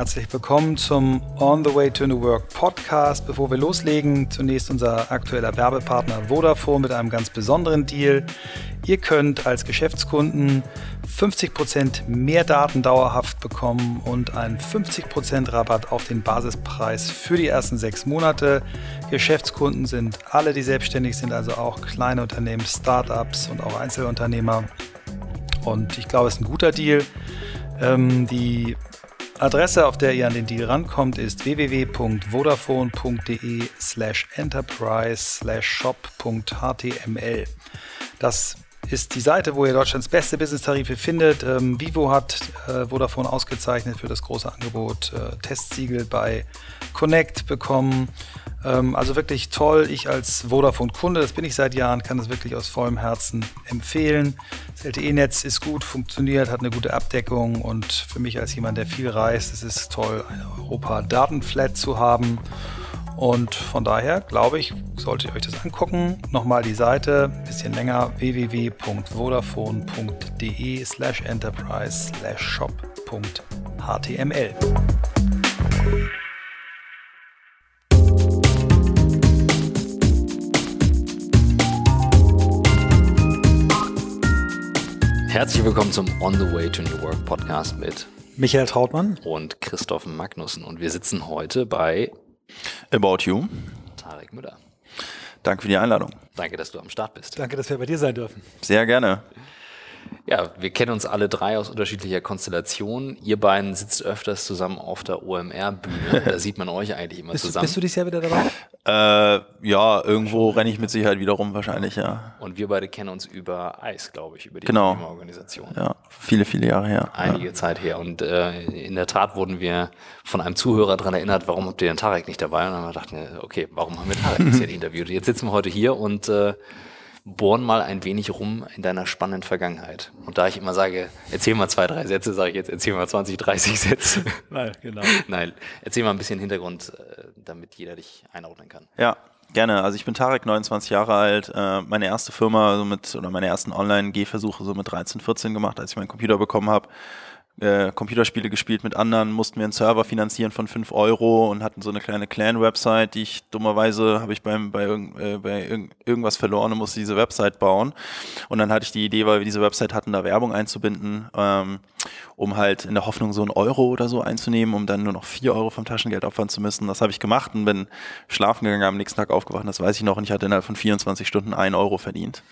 Herzlich willkommen zum On the Way to New Work Podcast. Bevor wir loslegen, zunächst unser aktueller Werbepartner Vodafone mit einem ganz besonderen Deal. Ihr könnt als Geschäftskunden 50% mehr Daten dauerhaft bekommen und einen 50% Rabatt auf den Basispreis für die ersten sechs Monate. Geschäftskunden sind alle, die selbstständig sind, also auch kleine Unternehmen, Startups und auch Einzelunternehmer. Und ich glaube, es ist ein guter Deal. Ähm, die Adresse, auf der ihr an den Deal rankommt, ist www.vodafone.de slash enterprise slash shop.html. Das ist die Seite, wo ihr Deutschlands beste Business-Tarife findet. Ähm, Vivo hat äh, Vodafone ausgezeichnet für das große Angebot, äh, Testsiegel bei Connect bekommen. Ähm, also wirklich toll. Ich als Vodafone-Kunde, das bin ich seit Jahren, kann das wirklich aus vollem Herzen empfehlen. Das LTE-Netz ist gut, funktioniert, hat eine gute Abdeckung und für mich als jemand, der viel reist, ist es toll, eine Europa-Datenflat zu haben. Und von daher glaube ich, solltet ihr euch das angucken. Nochmal die Seite, ein bisschen länger, www.vodafone.de slash enterprise slash shop.html. Herzlich willkommen zum On the Way to New Work Podcast mit Michael Trautmann und Christoph Magnussen. Und wir sitzen heute bei About You. Tarek Müller. Danke für die Einladung. Danke, dass du am Start bist. Danke, dass wir bei dir sein dürfen. Sehr gerne. Ja, wir kennen uns alle drei aus unterschiedlicher Konstellation. Ihr beiden sitzt öfters zusammen auf der OMR-Bühne. Da sieht man euch eigentlich immer bist, zusammen. Bist du dieses Jahr wieder dabei? Äh, ja, irgendwo renne ich mit Sicherheit wieder rum, wahrscheinlich, ja. Und wir beide kennen uns über Eis, glaube ich, über die genau. Organisation. Ja, viele, viele Jahre her. Einige ja. Zeit her. Und äh, in der Tat wurden wir von einem Zuhörer daran erinnert, warum habt ihr den Tarek nicht dabei? Und dann haben wir gedacht, okay, warum haben wir Tarek nicht interviewt? Jetzt sitzen wir heute hier und äh, bohren mal ein wenig rum in deiner spannenden Vergangenheit. Und da ich immer sage, erzähl mal zwei, drei Sätze, sage ich jetzt, erzähl mal 20, 30 Sätze. Nein, genau. Nein, erzähl mal ein bisschen Hintergrund, äh, damit jeder dich einordnen kann. Ja, gerne. Also ich bin Tarek, 29 Jahre alt. Äh, meine erste Firma so mit, oder meine ersten Online-Gehversuche so mit 13, 14 gemacht, als ich meinen Computer bekommen habe äh, Computerspiele gespielt mit anderen, mussten wir einen Server finanzieren von 5 Euro und hatten so eine kleine Clan-Website, die ich dummerweise habe ich beim, bei, äh, bei irg irgendwas verloren und musste diese Website bauen. Und dann hatte ich die Idee, weil wir diese Website hatten, da Werbung einzubinden, ähm, um halt in der Hoffnung so einen Euro oder so einzunehmen, um dann nur noch 4 Euro vom Taschengeld opfern zu müssen. Das habe ich gemacht und bin schlafen gegangen, am nächsten Tag aufgewacht, das weiß ich noch, und ich hatte innerhalb von 24 Stunden 1 Euro verdient.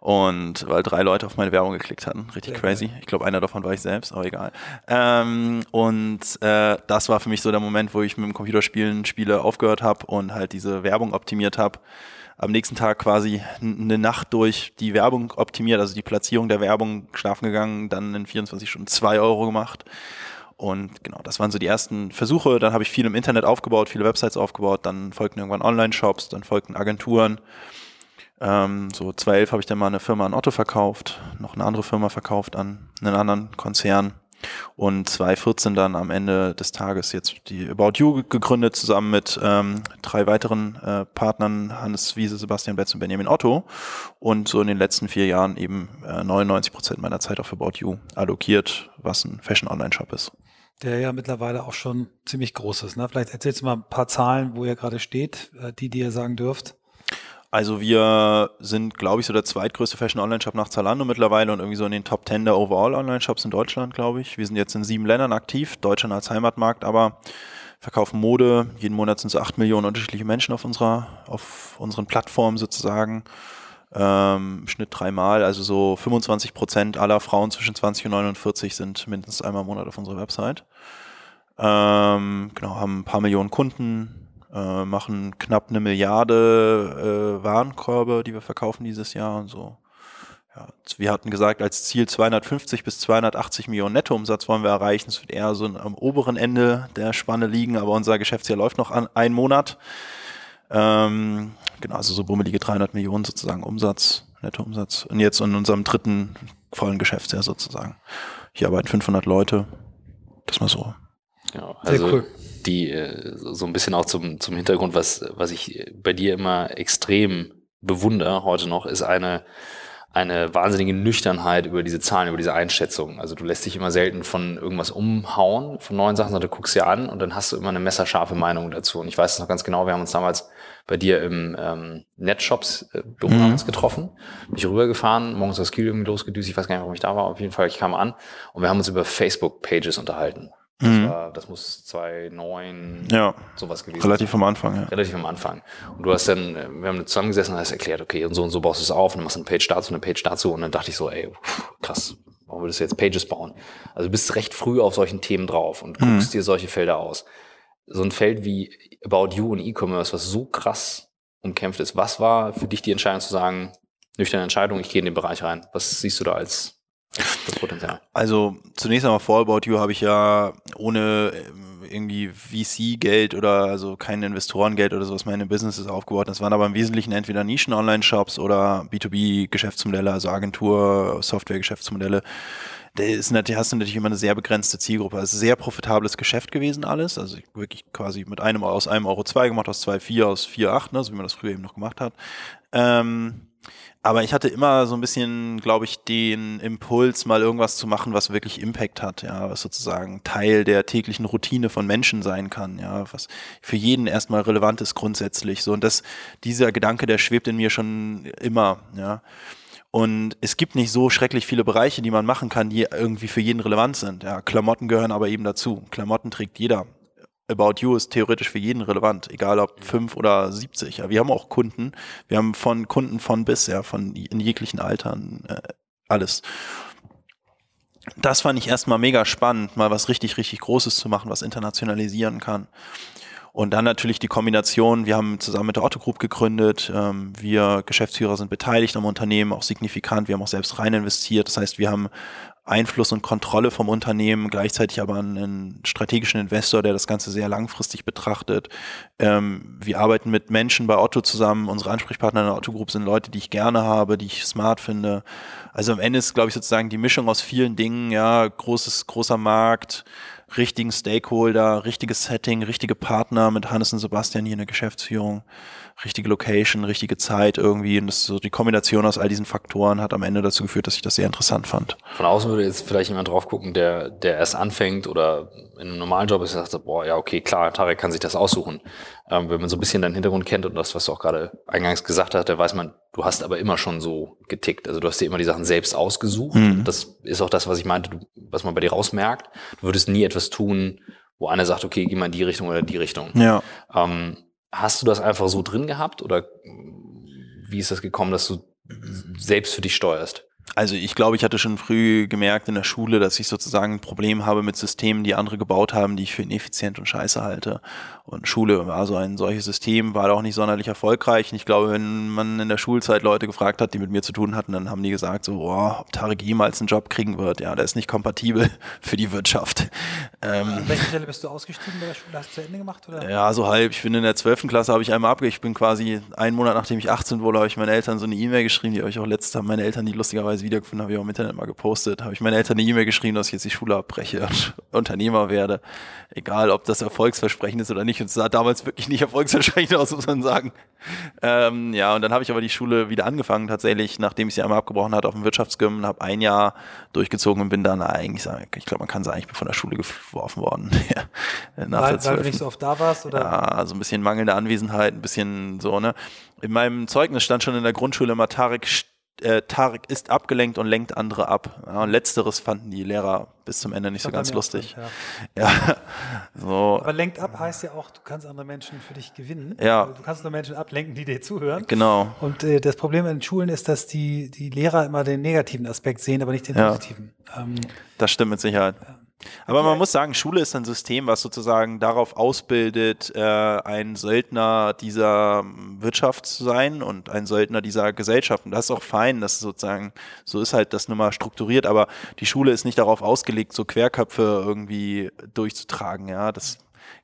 Und weil drei Leute auf meine Werbung geklickt hatten. Richtig Sehr crazy. Ich glaube, einer davon war ich selbst, aber egal. Ähm, und äh, das war für mich so der Moment, wo ich mit dem Computerspielen Spiele aufgehört habe und halt diese Werbung optimiert habe. Am nächsten Tag quasi eine Nacht durch die Werbung optimiert, also die Platzierung der Werbung schlafen gegangen, dann in 24 Stunden zwei Euro gemacht. Und genau, das waren so die ersten Versuche. Dann habe ich viel im Internet aufgebaut, viele Websites aufgebaut, dann folgten irgendwann Online-Shops, dann folgten Agenturen. Ähm, so 2011 habe ich dann mal eine Firma an Otto verkauft, noch eine andere Firma verkauft an einen anderen Konzern. Und 2014 dann am Ende des Tages jetzt die About You gegründet, zusammen mit ähm, drei weiteren äh, Partnern, Hannes Wiese, Sebastian Betz und Benjamin Otto. Und so in den letzten vier Jahren eben äh, 99 Prozent meiner Zeit auf About You allokiert, was ein Fashion-Online-Shop ist. Der ja mittlerweile auch schon ziemlich groß ist. Ne? Vielleicht erzählst du mal ein paar Zahlen, wo ihr gerade steht, äh, die, die ihr sagen dürft. Also wir sind, glaube ich, so der zweitgrößte Fashion-Online-Shop nach Zalando mittlerweile und irgendwie so in den Top 10 der Overall-Online-Shops in Deutschland, glaube ich. Wir sind jetzt in sieben Ländern aktiv, Deutschland als Heimatmarkt, aber verkaufen Mode. Jeden Monat sind so acht Millionen unterschiedliche Menschen auf unserer, auf unseren Plattformen sozusagen. Ähm, Im Schnitt dreimal, also so 25 Prozent aller Frauen zwischen 20 und 49 sind mindestens einmal im Monat auf unserer Website. Ähm, genau, haben ein paar Millionen Kunden, äh, machen knapp eine Milliarde äh, Warenkörbe, die wir verkaufen dieses Jahr und so. Ja, wir hatten gesagt, als Ziel 250 bis 280 Millionen Nettoumsatz wollen wir erreichen. Es wird eher so am oberen Ende der Spanne liegen, aber unser Geschäftsjahr läuft noch an einen Monat. Ähm, genau, also so bummelige 300 Millionen sozusagen Umsatz, Nettoumsatz. Und jetzt in unserem dritten vollen Geschäftsjahr sozusagen. Hier arbeiten 500 Leute. Das mal so. Ja, also Sehr cool die äh, so ein bisschen auch zum, zum Hintergrund, was, was ich bei dir immer extrem bewundere heute noch, ist eine, eine wahnsinnige Nüchternheit über diese Zahlen, über diese Einschätzung. Also du lässt dich immer selten von irgendwas umhauen, von neuen Sachen, sondern du guckst dir an und dann hast du immer eine messerscharfe Meinung dazu. Und ich weiß es noch ganz genau, wir haben uns damals bei dir im ähm, Netshops äh, mhm. getroffen, bin ich rübergefahren, morgens aus Kiel irgendwie losgedüst, ich weiß gar nicht, warum ich da war, auf jeden Fall, ich kam an und wir haben uns über Facebook-Pages unterhalten. Das, mhm. war, das muss 2009 ja, sowas gewesen Relativ am Anfang, ja. Relativ am Anfang. Und du hast dann, wir haben zusammengesessen und hast erklärt, okay, und so und so baust du es auf und dann machst du eine Page dazu, eine Page dazu. Und dann dachte ich so, ey, krass, warum würdest du jetzt Pages bauen? Also du bist recht früh auf solchen Themen drauf und guckst mhm. dir solche Felder aus. So ein Feld wie About You und E-Commerce, was so krass umkämpft ist. Was war für dich die Entscheidung zu sagen, nüchterne Entscheidung, ich gehe in den Bereich rein? Was siehst du da als Potenzial? Also zunächst einmal vor About You habe ich ja ohne ähm, irgendwie VC-Geld oder also kein Investorengeld oder sowas meine Businesses aufgebaut. Das waren aber im Wesentlichen entweder Nischen-Online-Shops oder B2B-Geschäftsmodelle, also Agentur, Software-Geschäftsmodelle. Da ist natürlich, hast du natürlich immer eine sehr begrenzte Zielgruppe. Es ist ein sehr profitables Geschäft gewesen alles. Also wirklich quasi mit einem aus einem Euro zwei gemacht, aus zwei vier, aus vier acht, ne, so wie man das früher eben noch gemacht hat. Ähm, aber ich hatte immer so ein bisschen, glaube ich, den Impuls, mal irgendwas zu machen, was wirklich Impact hat, ja, was sozusagen Teil der täglichen Routine von Menschen sein kann, ja, was für jeden erstmal relevant ist grundsätzlich. So, und das, dieser Gedanke, der schwebt in mir schon immer, ja. Und es gibt nicht so schrecklich viele Bereiche, die man machen kann, die irgendwie für jeden relevant sind. Ja, Klamotten gehören aber eben dazu. Klamotten trägt jeder. About You ist theoretisch für jeden relevant, egal ob fünf oder siebzig. Ja, wir haben auch Kunden. Wir haben von Kunden von bis, ja, von in jeglichen Altern äh, alles. Das fand ich erstmal mega spannend, mal was richtig, richtig Großes zu machen, was internationalisieren kann. Und dann natürlich die Kombination, wir haben zusammen mit der Otto Group gegründet, ähm, wir Geschäftsführer sind beteiligt am Unternehmen, auch signifikant, wir haben auch selbst rein investiert. Das heißt, wir haben Einfluss und Kontrolle vom Unternehmen, gleichzeitig aber einen strategischen Investor, der das Ganze sehr langfristig betrachtet. Ähm, wir arbeiten mit Menschen bei Otto zusammen. Unsere Ansprechpartner in der Otto Group sind Leute, die ich gerne habe, die ich smart finde. Also am Ende ist, glaube ich, sozusagen die Mischung aus vielen Dingen, ja, großes, großer Markt, richtigen Stakeholder, richtiges Setting, richtige Partner mit Hannes und Sebastian hier in der Geschäftsführung richtige Location, richtige Zeit irgendwie. Und das so die Kombination aus all diesen Faktoren hat am Ende dazu geführt, dass ich das sehr interessant fand. Von außen würde jetzt vielleicht jemand drauf gucken, der, der erst anfängt oder in einem normalen Job ist, sagt, boah, ja, okay, klar, Tarek kann sich das aussuchen. Ähm, wenn man so ein bisschen deinen Hintergrund kennt und das, was du auch gerade eingangs gesagt hast, da weiß man, du hast aber immer schon so getickt. Also du hast dir immer die Sachen selbst ausgesucht. Mhm. Das ist auch das, was ich meinte, du, was man bei dir rausmerkt. Du würdest nie etwas tun, wo einer sagt, okay, geh mal in die Richtung oder die Richtung. Ja. Ähm, Hast du das einfach so drin gehabt oder wie ist das gekommen, dass du selbst für dich steuerst? Also ich glaube, ich hatte schon früh gemerkt in der Schule, dass ich sozusagen ein Problem habe mit Systemen, die andere gebaut haben, die ich für ineffizient und scheiße halte. Und Schule war so ein solches System, war auch nicht sonderlich erfolgreich. Und ich glaube, wenn man in der Schulzeit Leute gefragt hat, die mit mir zu tun hatten, dann haben die gesagt so, oh, ob Tarek jemals einen Job kriegen wird. Ja, der ist nicht kompatibel für die Wirtschaft. Ähm, An welcher Stelle bist du ausgestiegen bei der Schule? Hast du zu Ende gemacht? Oder? Ja, so halb. Ich bin in der zwölften Klasse, habe ich einmal abge... Ich bin quasi einen Monat, nachdem ich 18 wurde, habe ich meinen Eltern so eine E-Mail geschrieben, die habe ich auch letztes haben meine Eltern die lustigerweise wiedergefunden, habe ich auch im Internet mal gepostet. Habe ich meinen Eltern eine E-Mail geschrieben, dass ich jetzt die Schule abbreche und Unternehmer werde. Egal, ob das erfolgsversprechend ist oder nicht. Und es sah damals wirklich nicht erfolgsversprechend aus, muss man sagen. Ähm, ja, und dann habe ich aber die Schule wieder angefangen, tatsächlich, nachdem ich sie einmal abgebrochen hatte auf dem Wirtschaftsgym, habe ein Jahr durchgezogen und bin dann eigentlich, ich glaube, man kann sagen, ich bin von der Schule geworfen worden. Nach weil, weil du nicht so oft da warst? Oder? Ja, so ein bisschen mangelnde Anwesenheit, ein bisschen so, ne. In meinem Zeugnis stand schon in der Grundschule immer Tarek äh, Tarek ist abgelenkt und lenkt andere ab. Ja, und letzteres fanden die Lehrer bis zum Ende nicht so ganz lustig. Drin, ja. ja. so. Aber lenkt ab heißt ja auch, du kannst andere Menschen für dich gewinnen. Ja. Du kannst nur Menschen ablenken, die dir zuhören. Genau. Und äh, das Problem in den Schulen ist, dass die, die Lehrer immer den negativen Aspekt sehen, aber nicht den positiven. Ähm, das stimmt mit Sicherheit. Ja. Aber man muss sagen, Schule ist ein System, was sozusagen darauf ausbildet, äh, ein Söldner dieser Wirtschaft zu sein und ein Söldner dieser Gesellschaft. Und das ist auch fein, dass sozusagen, so ist halt das nun mal strukturiert, aber die Schule ist nicht darauf ausgelegt, so Querköpfe irgendwie durchzutragen, ja. Das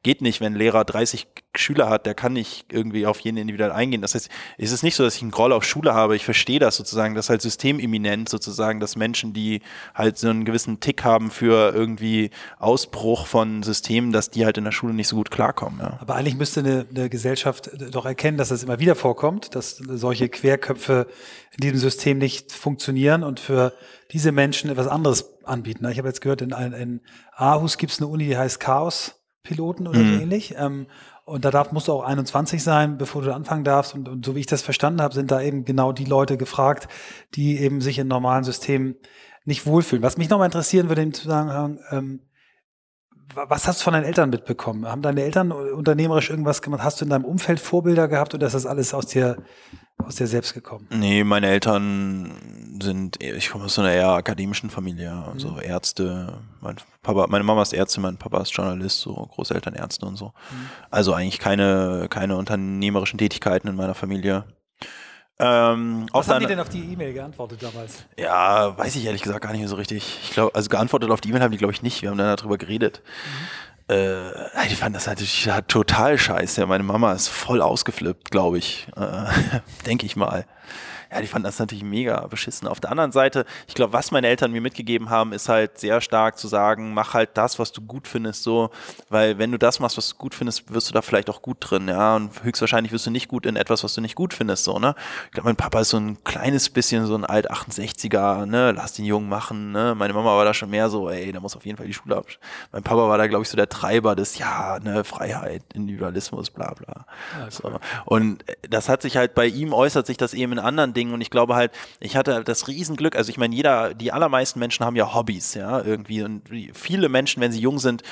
geht nicht, wenn ein Lehrer 30 Schüler hat, der kann nicht irgendwie auf jeden individuell eingehen. Das heißt, es ist nicht so, dass ich einen Groll auf Schule habe. Ich verstehe das sozusagen, das ist halt systememinent sozusagen, dass Menschen, die halt so einen gewissen Tick haben für irgendwie Ausbruch von Systemen, dass die halt in der Schule nicht so gut klarkommen. Ja. Aber eigentlich müsste eine, eine Gesellschaft doch erkennen, dass es immer wieder vorkommt, dass solche Querköpfe in diesem System nicht funktionieren und für diese Menschen etwas anderes anbieten. Ich habe jetzt gehört, in, in Aarhus gibt es eine Uni, die heißt Chaos-Piloten oder mhm. so ähnlich. Ähm, und da darf, musst du auch 21 sein, bevor du anfangen darfst. Und, und so wie ich das verstanden habe, sind da eben genau die Leute gefragt, die eben sich in normalen Systemen nicht wohlfühlen. Was mich nochmal interessieren würde im Zusammenhang, ähm, was hast du von deinen Eltern mitbekommen? Haben deine Eltern unternehmerisch irgendwas gemacht? Hast du in deinem Umfeld Vorbilder gehabt oder ist das alles aus dir, aus dir selbst gekommen? Nee, meine Eltern sind, ich komme aus einer eher akademischen Familie, also mhm. Ärzte. Mein Papa, meine Mama ist Ärztin, mein Papa ist Journalist, so Großeltern Ärzte und so. Mhm. Also eigentlich keine, keine unternehmerischen Tätigkeiten in meiner Familie. Ähm, Was haben die denn auf die E-Mail geantwortet damals? Ja, weiß ich ehrlich gesagt gar nicht mehr so richtig. Ich glaube, also geantwortet auf die E-Mail haben die, glaube ich, nicht. Wir haben dann darüber geredet. Mhm. Äh, die fanden das natürlich total scheiße. Meine Mama ist voll ausgeflippt, glaube ich. Äh, Denke ich mal ja, die fanden das natürlich mega beschissen. Auf der anderen Seite, ich glaube, was meine Eltern mir mitgegeben haben, ist halt sehr stark zu sagen, mach halt das, was du gut findest, so, weil wenn du das machst, was du gut findest, wirst du da vielleicht auch gut drin, ja, und höchstwahrscheinlich wirst du nicht gut in etwas, was du nicht gut findest, so, ne. Ich glaube, mein Papa ist so ein kleines bisschen so ein alt 68er, ne, lass den Jungen machen, ne. Meine Mama war da schon mehr so, ey, da muss auf jeden Fall die Schule ab. Mein Papa war da, glaube ich, so der Treiber des, ja, ne, Freiheit, Individualismus, bla, bla. Ja, cool. so. Und das hat sich halt bei ihm äußert sich das eben in anderen Dingen. Und ich glaube halt, ich hatte das Riesenglück, also ich meine, jeder, die allermeisten Menschen haben ja Hobbys, ja, irgendwie. Und viele Menschen, wenn sie jung sind,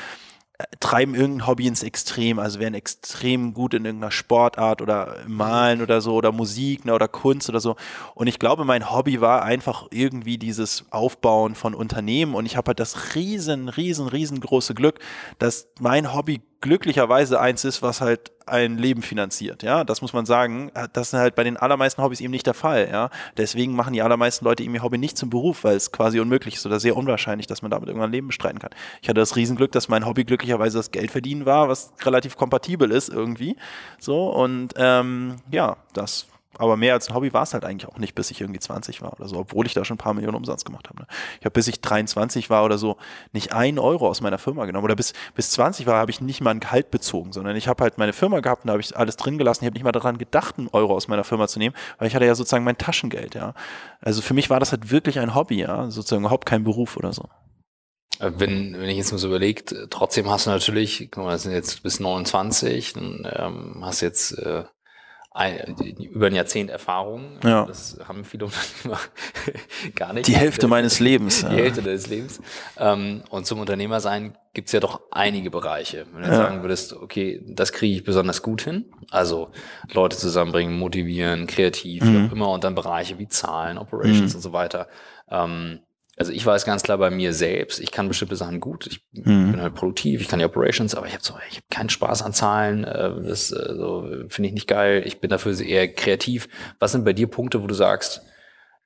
äh, treiben irgendein Hobby ins Extrem, also werden extrem gut in irgendeiner Sportart oder Malen oder so oder Musik ne, oder Kunst oder so. Und ich glaube, mein Hobby war einfach irgendwie dieses Aufbauen von Unternehmen. Und ich habe halt das riesen, riesen, riesengroße Glück, dass mein Hobby glücklicherweise eins ist, was halt ein Leben finanziert, ja, das muss man sagen. Das ist halt bei den allermeisten Hobbys eben nicht der Fall, ja. Deswegen machen die allermeisten Leute eben ihr Hobby nicht zum Beruf, weil es quasi unmöglich ist oder sehr unwahrscheinlich, dass man damit irgendwann Leben bestreiten kann. Ich hatte das Riesenglück, dass mein Hobby glücklicherweise das Geld verdienen war, was relativ kompatibel ist irgendwie, so und ähm, ja, das aber mehr als ein Hobby war es halt eigentlich auch nicht, bis ich irgendwie 20 war oder so, obwohl ich da schon ein paar Millionen Umsatz gemacht habe. Ne? Ich habe bis ich 23 war oder so nicht einen Euro aus meiner Firma genommen. Oder bis, bis 20 war, habe ich nicht mal ein Gehalt bezogen, sondern ich habe halt meine Firma gehabt und da habe ich alles drin gelassen. Ich habe nicht mal daran gedacht, einen Euro aus meiner Firma zu nehmen, weil ich hatte ja sozusagen mein Taschengeld, ja. Also für mich war das halt wirklich ein Hobby, ja, sozusagen überhaupt kein Beruf oder so. Äh, wenn, wenn ich jetzt mal so überlegt, trotzdem hast du natürlich, guck mal, das sind jetzt bis 29, dann ähm, hast jetzt äh, ein, über ein Jahrzehnt Erfahrung. Ja. Das haben viele Unternehmer gar nicht. Die Hälfte meines Lebens. Die ja. Hälfte des Lebens. Ähm, und zum Unternehmer sein gibt's ja doch einige Bereiche. Wenn du ja. sagen würdest, okay, das kriege ich besonders gut hin. Also Leute zusammenbringen, motivieren, kreativ, mhm. wie auch immer. Und dann Bereiche wie Zahlen, Operations mhm. und so weiter. Ähm, also ich weiß ganz klar bei mir selbst, ich kann bestimmte Sachen gut, ich mhm. bin halt produktiv, ich kann die Operations, aber ich habe so, ich habe keinen Spaß an Zahlen, äh, das äh, so, finde ich nicht geil, ich bin dafür eher kreativ. Was sind bei dir Punkte, wo du sagst,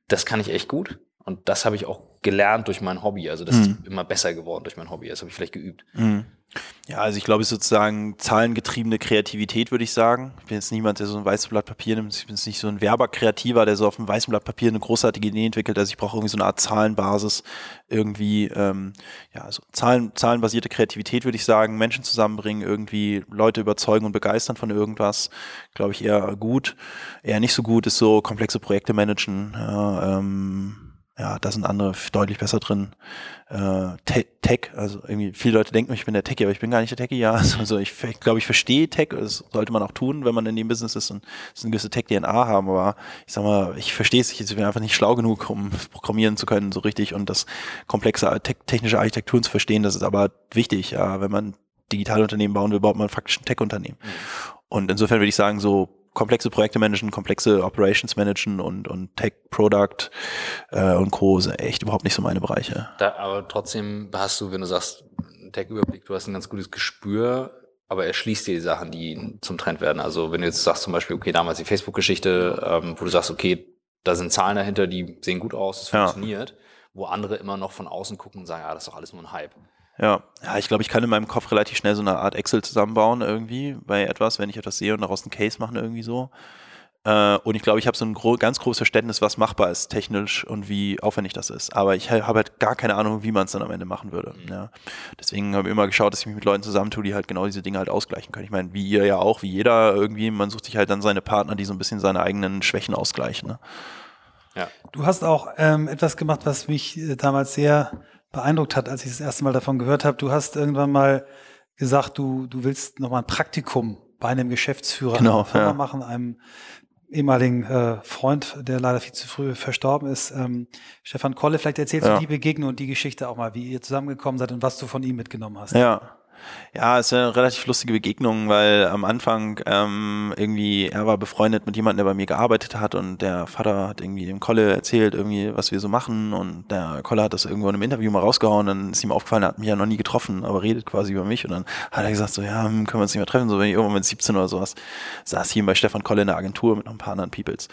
das kann ich echt gut und das habe ich auch gelernt durch mein Hobby, also das mhm. ist immer besser geworden durch mein Hobby, das habe ich vielleicht geübt. Mhm. Ja, also ich glaube, es ist sozusagen zahlengetriebene Kreativität, würde ich sagen. Ich bin jetzt niemand, der so ein weißes Blatt Papier nimmt. Ich bin jetzt nicht so ein Werberkreativer, der so auf einem weißen Blatt Papier eine großartige Idee entwickelt. Also ich brauche irgendwie so eine Art Zahlenbasis, irgendwie, ähm, ja, also Zahlen, zahlenbasierte Kreativität, würde ich sagen. Menschen zusammenbringen, irgendwie Leute überzeugen und begeistern von irgendwas, glaube ich, eher gut. Eher nicht so gut ist so komplexe Projekte managen. Ja, ähm, ja, da sind andere deutlich besser drin. Äh, Te Tech, also irgendwie viele Leute denken, ich bin der Techie, aber ich bin gar nicht der Techie, ja. Also ich, ich glaube, ich verstehe Tech, das sollte man auch tun, wenn man in dem Business ist und eine gewisse Tech-DNA haben, aber ich sag mal, ich verstehe es, ich bin einfach nicht schlau genug, um programmieren zu können, so richtig und das komplexe te technische Architekturen zu verstehen, das ist aber wichtig, ja, wenn man digitale Unternehmen bauen will, baut man faktisch ein Tech-Unternehmen. Mhm. Und insofern würde ich sagen, so komplexe Projekte managen, komplexe Operations managen und, und Tech Product äh, und Co. sind echt überhaupt nicht so meine Bereiche. Da, aber trotzdem hast du, wenn du sagst, Tech-Überblick, du hast ein ganz gutes Gespür, aber er schließt dir die Sachen, die zum Trend werden. Also wenn du jetzt sagst zum Beispiel, okay, damals die Facebook-Geschichte, ähm, wo du sagst, okay, da sind Zahlen dahinter, die sehen gut aus, es funktioniert, ja. wo andere immer noch von außen gucken und sagen, ja, das ist doch alles nur ein Hype. Ja, ja, ich glaube, ich kann in meinem Kopf relativ schnell so eine Art Excel zusammenbauen irgendwie bei etwas, wenn ich etwas sehe und daraus einen Case machen irgendwie so. Äh, und ich glaube, ich habe so ein gro ganz großes Verständnis, was machbar ist technisch und wie aufwendig das ist. Aber ich habe halt gar keine Ahnung, wie man es dann am Ende machen würde. Mhm. Ja. Deswegen habe ich immer geschaut, dass ich mich mit Leuten zusammentue, die halt genau diese Dinge halt ausgleichen können. Ich meine, wie ihr ja auch, wie jeder irgendwie, man sucht sich halt dann seine Partner, die so ein bisschen seine eigenen Schwächen ausgleichen. Ne? Ja. Du hast auch ähm, etwas gemacht, was mich äh, damals sehr beeindruckt hat, als ich das erste Mal davon gehört habe. Du hast irgendwann mal gesagt, du, du willst nochmal ein Praktikum bei einem Geschäftsführer genau, ja. machen, einem ehemaligen äh, Freund, der leider viel zu früh verstorben ist, ähm, Stefan Kolle. Vielleicht erzählst ja. du die Begegnung und die Geschichte auch mal, wie ihr zusammengekommen seid und was du von ihm mitgenommen hast. Ja, ja, es ist eine relativ lustige Begegnung, weil am Anfang ähm, irgendwie, er war befreundet mit jemandem, der bei mir gearbeitet hat und der Vater hat irgendwie dem Kolle erzählt, irgendwie, was wir so machen und der Kolle hat das irgendwo in einem Interview mal rausgehauen, dann ist ihm aufgefallen, er hat mich ja noch nie getroffen, aber redet quasi über mich und dann hat er gesagt so, ja, hm, können wir uns nicht mehr treffen, so wenn ich irgendwann mit 17 oder sowas saß hier bei Stefan Kolle in der Agentur mit noch ein paar anderen Peoples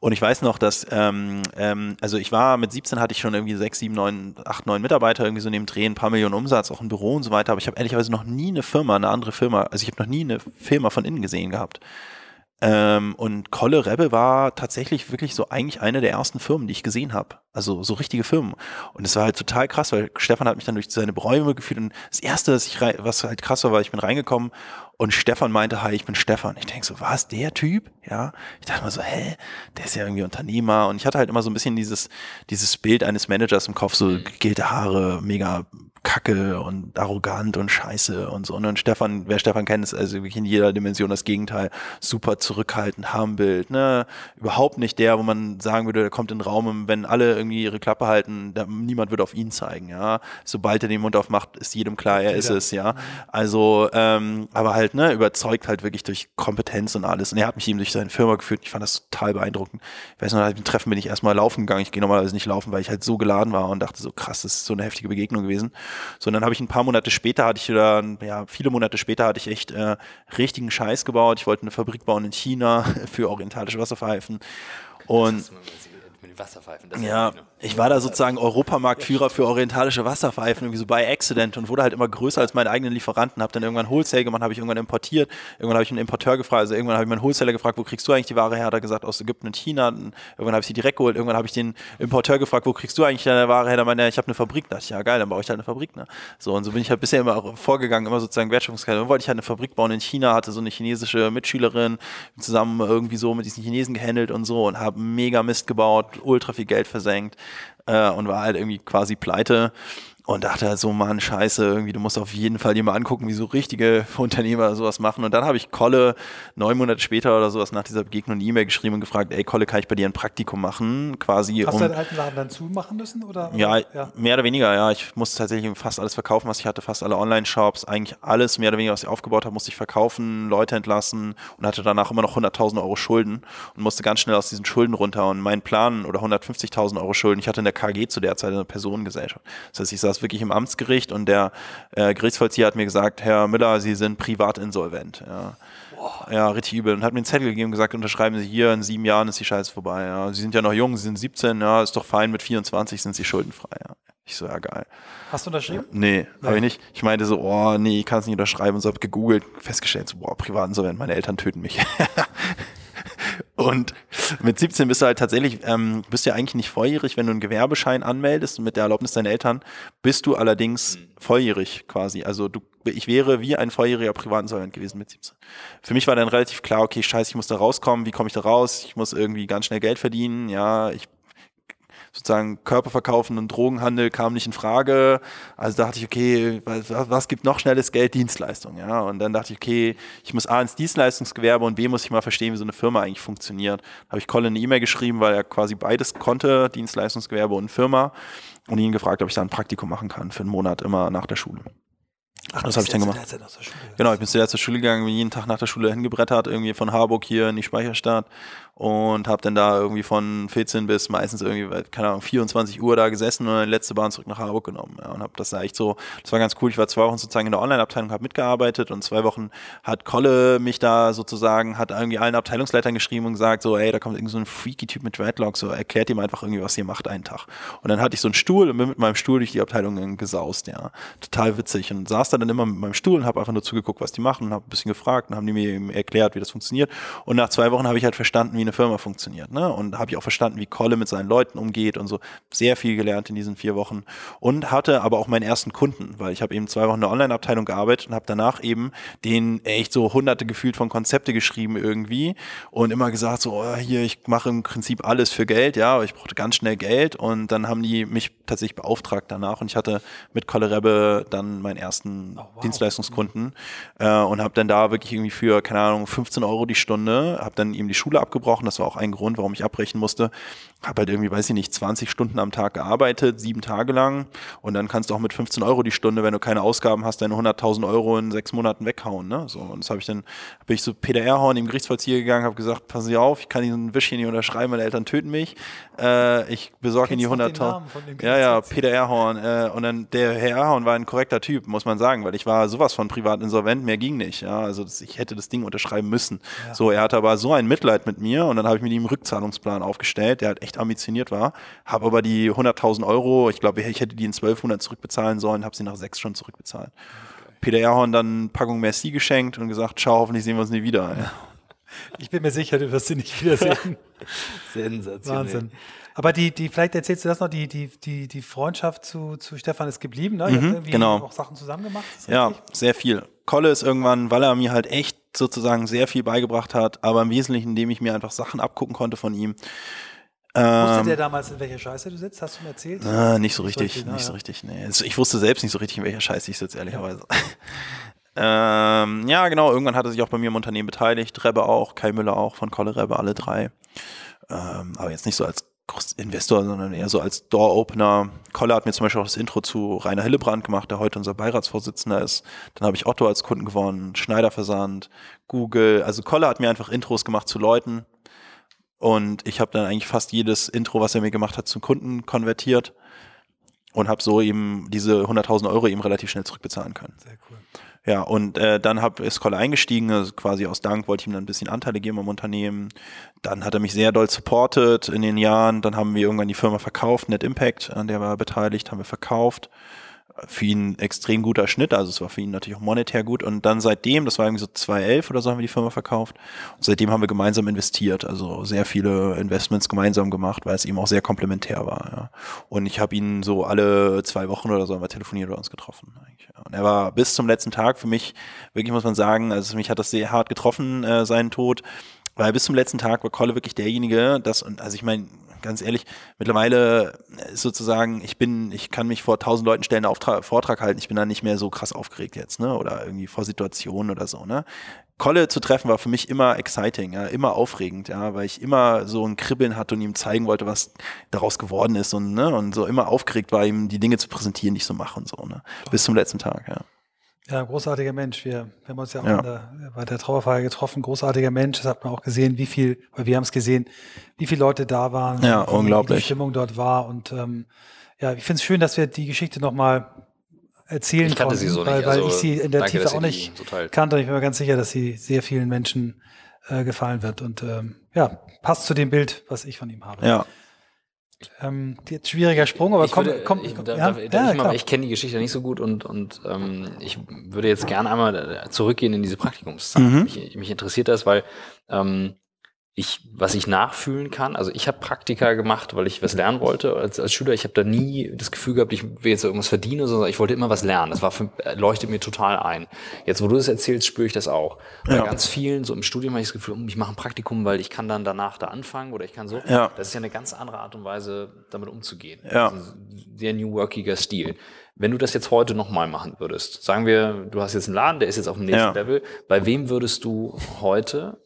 und ich weiß noch, dass, ähm, ähm, also ich war mit 17 hatte ich schon irgendwie sechs, sieben, neun, acht, neun Mitarbeiter irgendwie so neben Dreh, ein paar Millionen Umsatz, auch ein Büro und so weiter. Aber ich habe ehrlicherweise noch nie eine Firma, eine andere Firma, also ich habe noch nie eine Firma von innen gesehen gehabt. Ähm, und Kolle Rebbe war tatsächlich wirklich so eigentlich eine der ersten Firmen, die ich gesehen habe. Also so richtige Firmen. Und es war halt total krass, weil Stefan hat mich dann durch seine Räume geführt. Und das Erste, was, ich was halt krass war, war, ich bin reingekommen und Stefan meinte, hi, ich bin Stefan. Ich denke so, was, der Typ? Ja. Ich dachte mal so, hä, der ist ja irgendwie Unternehmer. Und ich hatte halt immer so ein bisschen dieses, dieses Bild eines Managers im Kopf, so mhm. gegelte Haare, mega kacke und arrogant und scheiße und so. Und Stefan, wer Stefan kennt, ist also wirklich in jeder Dimension das Gegenteil. Super zurückhaltend, Harmbild, ne? Überhaupt nicht der, wo man sagen würde, der kommt in den Raum, wenn alle irgendwie ihre Klappe halten, da, niemand würde auf ihn zeigen, ja. Sobald er den Mund aufmacht, ist jedem klar, er ist es, ja. Also, ähm, aber halt, ne, überzeugt halt wirklich durch Kompetenz und alles. Und er hat mich eben durch seine Firma geführt. Ich fand das total beeindruckend. Ich weiß noch, nach dem Treffen bin ich erstmal laufen gegangen. Ich gehe normalerweise nicht laufen, weil ich halt so geladen war und dachte so, krass, das ist so eine heftige Begegnung gewesen. So, und dann habe ich ein paar Monate später, hatte ich wieder, ja, viele Monate später hatte ich echt äh, richtigen Scheiß gebaut. Ich wollte eine Fabrik bauen in China für orientalische Wasserpfeifen. Und Wasserpfeifen. ja, ich war da sozusagen Europamarktführer für orientalische Wasserpfeifen, irgendwie so bei Accident und wurde halt immer größer als meine eigenen Lieferanten. Habe dann irgendwann Wholesale gemacht, habe ich irgendwann importiert. Irgendwann habe ich einen Importeur gefragt, also irgendwann habe ich meinen Wholesaler gefragt, wo kriegst du eigentlich die Ware her? Hat er gesagt, aus Ägypten und China. Irgendwann habe ich sie direkt geholt. Irgendwann habe ich den Importeur gefragt, wo kriegst du eigentlich deine Ware her? Da meinte er, ich habe eine Fabrik. Da dachte ich, ja geil, dann baue ich halt eine Fabrik. Ne? So, und so bin ich halt bisher immer vorgegangen, immer sozusagen Wertschöpfungskette. Dann wollte ich halt eine Fabrik bauen in China, hatte so eine chinesische Mitschülerin, zusammen irgendwie so mit diesen Chinesen gehandelt und so und habe mega Mist gebaut, ultra viel Geld versenkt äh, und war halt irgendwie quasi pleite und dachte halt so, Mann, scheiße, irgendwie, du musst auf jeden Fall dir mal angucken, wie so richtige Unternehmer sowas machen. Und dann habe ich Kolle neun Monate später oder sowas nach dieser Begegnung eine E-Mail geschrieben und gefragt, ey Kolle, kann ich bei dir ein Praktikum machen? Quasi. Hast um, du deinen alten Laden dann zumachen müssen? Oder, ja, ja, mehr oder weniger, ja. Ich musste tatsächlich fast alles verkaufen, was ich hatte, fast alle Online-Shops, eigentlich alles mehr oder weniger, was ich aufgebaut habe, musste ich verkaufen, Leute entlassen und hatte danach immer noch 100.000 Euro Schulden und musste ganz schnell aus diesen Schulden runter. Und mein Plan oder 150.000 Euro Schulden, ich hatte in der KG zu der Zeit eine Personengesellschaft. Das heißt, ich saß wirklich im Amtsgericht und der äh, Gerichtsvollzieher hat mir gesagt, Herr Müller, Sie sind privat insolvent. Ja. Ja, richtig übel. Und hat mir einen Zettel gegeben und gesagt, unterschreiben Sie hier, in sieben Jahren ist die Scheiße vorbei. Ja. Sie sind ja noch jung, Sie sind 17, ja, ist doch fein, mit 24 sind Sie schuldenfrei. Ja. Ich so, ja, geil. Hast du unterschrieben? Nee, habe ich nicht. Ich meinte so, oh, nee, ich kann es nicht unterschreiben. Und so habe gegoogelt, festgestellt, so, boah, privat insolvent, meine Eltern töten mich. Und mit 17 bist du halt tatsächlich, ähm, bist ja eigentlich nicht volljährig, wenn du einen Gewerbeschein anmeldest mit der Erlaubnis deiner Eltern, bist du allerdings mhm. volljährig quasi. Also du, ich wäre wie ein volljähriger Privatinsolvent gewesen mit 17. Für mich war dann relativ klar, okay, scheiße, ich muss da rauskommen, wie komme ich da raus? Ich muss irgendwie ganz schnell Geld verdienen, ja, ich sozusagen Körper verkaufen und Drogenhandel kam nicht in Frage. Also dachte ich, okay, was, was gibt noch schnelles Geld? Dienstleistung, ja. Und dann dachte ich, okay, ich muss A ins Dienstleistungsgewerbe und B muss ich mal verstehen, wie so eine Firma eigentlich funktioniert. Da habe ich Colin eine E-Mail geschrieben, weil er quasi beides konnte, Dienstleistungsgewerbe und Firma, und ihn gefragt, ob ich da ein Praktikum machen kann für einen Monat immer nach der Schule. Ach, das habe ich dann gemacht. Genau, ich bin zuerst zur Schule gegangen, bin jeden Tag nach der Schule hingebrettert, irgendwie von Harburg hier in die Speicherstadt und habe dann da irgendwie von 14 bis meistens irgendwie, keine Ahnung, 24 Uhr da gesessen und dann die letzte Bahn zurück nach Harburg genommen. Ja, und habe das da echt so, das war ganz cool. Ich war zwei Wochen sozusagen in der Online-Abteilung, habe mitgearbeitet und zwei Wochen hat Kolle mich da sozusagen, hat irgendwie allen Abteilungsleitern geschrieben und gesagt, so, ey, da kommt irgendwie so ein freaky Typ mit Dreadlocks, so erklärt ihm einfach irgendwie, was ihr macht einen Tag. Und dann hatte ich so einen Stuhl und bin mit meinem Stuhl durch die Abteilung gesaust, ja. Total witzig. Und saß da dann immer mit meinem Stuhl und habe einfach nur zugeguckt, was die machen, und habe ein bisschen gefragt und haben die mir eben erklärt, wie das funktioniert. Und nach zwei Wochen habe ich halt verstanden, wie eine Firma funktioniert. Ne? Und habe ich auch verstanden, wie Kolle mit seinen Leuten umgeht und so. Sehr viel gelernt in diesen vier Wochen. Und hatte aber auch meinen ersten Kunden, weil ich habe eben zwei Wochen in der Online-Abteilung gearbeitet und habe danach eben den echt so hunderte gefühlt von Konzepte geschrieben irgendwie und immer gesagt, so, oh, hier, ich mache im Prinzip alles für Geld, ja, aber ich brauchte ganz schnell Geld und dann haben die mich tatsächlich beauftragt danach und ich hatte mit Kolle Rebbe dann meinen ersten oh, wow. Dienstleistungskunden äh, und habe dann da wirklich irgendwie für, keine Ahnung, 15 Euro die Stunde, habe dann eben die Schule abgebrochen, das war auch ein Grund, warum ich abbrechen musste. Habe halt irgendwie, weiß ich nicht, 20 Stunden am Tag gearbeitet, sieben Tage lang. Und dann kannst du auch mit 15 Euro die Stunde, wenn du keine Ausgaben hast, deine 100.000 Euro in sechs Monaten weghauen. Ne? So, und das habe ich dann, bin ich so Peter Erhorn im Gerichtsvollzieher gegangen, habe gesagt, Sie auf, ich kann diesen Wisch hier nicht unterschreiben, meine Eltern töten mich. Äh, ich besorge Ihnen die 100.000. Ja, ja, Peter Erhorn. Äh, und dann der Herr Erhorn war ein korrekter Typ, muss man sagen, weil ich war sowas von privat insolvent, mehr ging nicht. Ja, also das, ich hätte das Ding unterschreiben müssen. Ja. So, er hatte aber so ein Mitleid mit mir und dann habe ich mit ihm Rückzahlungsplan aufgestellt, der halt echt ambitioniert war, habe aber die 100.000 Euro, ich glaube, ich hätte die in zwölf Monate zurückbezahlen sollen, habe sie nach sechs schon zurückbezahlt. Okay. Peter Erhorn dann Packung Merci geschenkt und gesagt, ciao, hoffentlich sehen wir uns nie wieder. Ja. Ich bin mir sicher, du wirst sie nicht wiedersehen. Sensationell. Wahnsinn. Aber die, die, vielleicht erzählst du das noch, die, die, die, die Freundschaft zu, zu Stefan ist geblieben, ne? Ihr mhm, habt genau. auch Sachen zusammen gemacht. Ja, sehr viel. Kolle ist irgendwann, weil er mir halt echt sozusagen sehr viel beigebracht hat, aber im Wesentlichen, indem ich mir einfach Sachen abgucken konnte von ihm. Wusste der ähm, damals, in welcher Scheiße du sitzt? Hast du mir erzählt? Äh, nicht so richtig, nicht ja. so richtig. Nee. Also ich wusste selbst nicht so richtig, in welcher Scheiße ich sitze, ehrlicherweise. Ja. ähm, ja, genau. Irgendwann hat er sich auch bei mir im Unternehmen beteiligt. Rebbe auch, Kai Müller auch, von Kolle Rebbe, alle drei. Ähm, aber jetzt nicht so als Investor, sondern eher so als Door-Opener. Kolle hat mir zum Beispiel auch das Intro zu Rainer Hillebrand gemacht, der heute unser Beiratsvorsitzender ist. Dann habe ich Otto als Kunden gewonnen, Schneider Versand, Google. Also Kolle hat mir einfach Intros gemacht zu Leuten. Und ich habe dann eigentlich fast jedes Intro, was er mir gemacht hat, zum Kunden konvertiert und habe so eben diese 100.000 Euro eben relativ schnell zurückbezahlen können. Sehr cool. Ja, und äh, dann hab, ist Kolle eingestiegen, also quasi aus Dank wollte ich ihm dann ein bisschen Anteile geben am Unternehmen. Dann hat er mich sehr doll supportet in den Jahren. Dann haben wir irgendwann die Firma verkauft, Net Impact, an der war er beteiligt, haben wir verkauft für ihn ein extrem guter Schnitt, also es war für ihn natürlich auch monetär gut und dann seitdem, das war irgendwie so 2011 oder so haben wir die Firma verkauft und seitdem haben wir gemeinsam investiert, also sehr viele Investments gemeinsam gemacht, weil es ihm auch sehr komplementär war. Ja. Und ich habe ihn so alle zwei Wochen oder so haben wir telefoniert oder uns getroffen. Eigentlich. Und er war bis zum letzten Tag für mich, wirklich muss man sagen, also mich hat das sehr hart getroffen, äh, seinen Tod, weil bis zum letzten Tag war Kolle wirklich derjenige, das, und also ich meine, ganz ehrlich, mittlerweile ist sozusagen, ich bin, ich kann mich vor tausend Leuten stellen, einen Vortrag halten, ich bin da nicht mehr so krass aufgeregt jetzt, ne? Oder irgendwie vor Situationen oder so, ne? Kolle zu treffen war für mich immer exciting, ja, immer aufregend, ja, weil ich immer so ein Kribbeln hatte und ihm zeigen wollte, was daraus geworden ist und, ne, und so immer aufgeregt war, ihm die Dinge zu präsentieren, die ich so mache und so, ne. Bis zum letzten Tag, ja. Ja, großartiger Mensch. Wir, wir haben uns ja auch ja. Der, bei der Trauerfeier getroffen. Großartiger Mensch. Das hat man auch gesehen, wie viel, weil wir haben es gesehen, wie viele Leute da waren. Ja, wie unglaublich. Die Stimmung dort war. Und ähm, ja, ich finde es schön, dass wir die Geschichte nochmal erzählen ich kannte konnten, sie so weil, nicht. weil also, ich sie in der danke, Tiefe auch nicht so kannte. Und ich bin mir ganz sicher, dass sie sehr vielen Menschen äh, gefallen wird. Und ähm, ja, passt zu dem Bild, was ich von ihm habe. Ja. Ähm, jetzt schwieriger Sprung, aber komm, würde, komm, ich, da, ja? da, da ja, ich, ich kenne die Geschichte nicht so gut und, und ähm, ich würde jetzt gerne einmal zurückgehen in diese Praktikumszeit. Mhm. Mich, mich interessiert das, weil ähm, ich, was ich nachfühlen kann, also ich habe Praktika gemacht, weil ich was lernen wollte als, als Schüler. Ich habe da nie das Gefühl gehabt, ich will jetzt irgendwas verdienen, sondern ich wollte immer was lernen. Das war für, leuchtet mir total ein. Jetzt, wo du das erzählst, spüre ich das auch. Bei ja. ganz vielen, so im Studium habe ich das Gefühl, hm, ich mache ein Praktikum, weil ich kann dann danach da anfangen oder ich kann so. Ja. Das ist ja eine ganz andere Art und Weise, damit umzugehen. Ja. sehr new workiger Stil. Wenn du das jetzt heute nochmal machen würdest, sagen wir, du hast jetzt einen Laden, der ist jetzt auf dem nächsten ja. Level, bei wem würdest du heute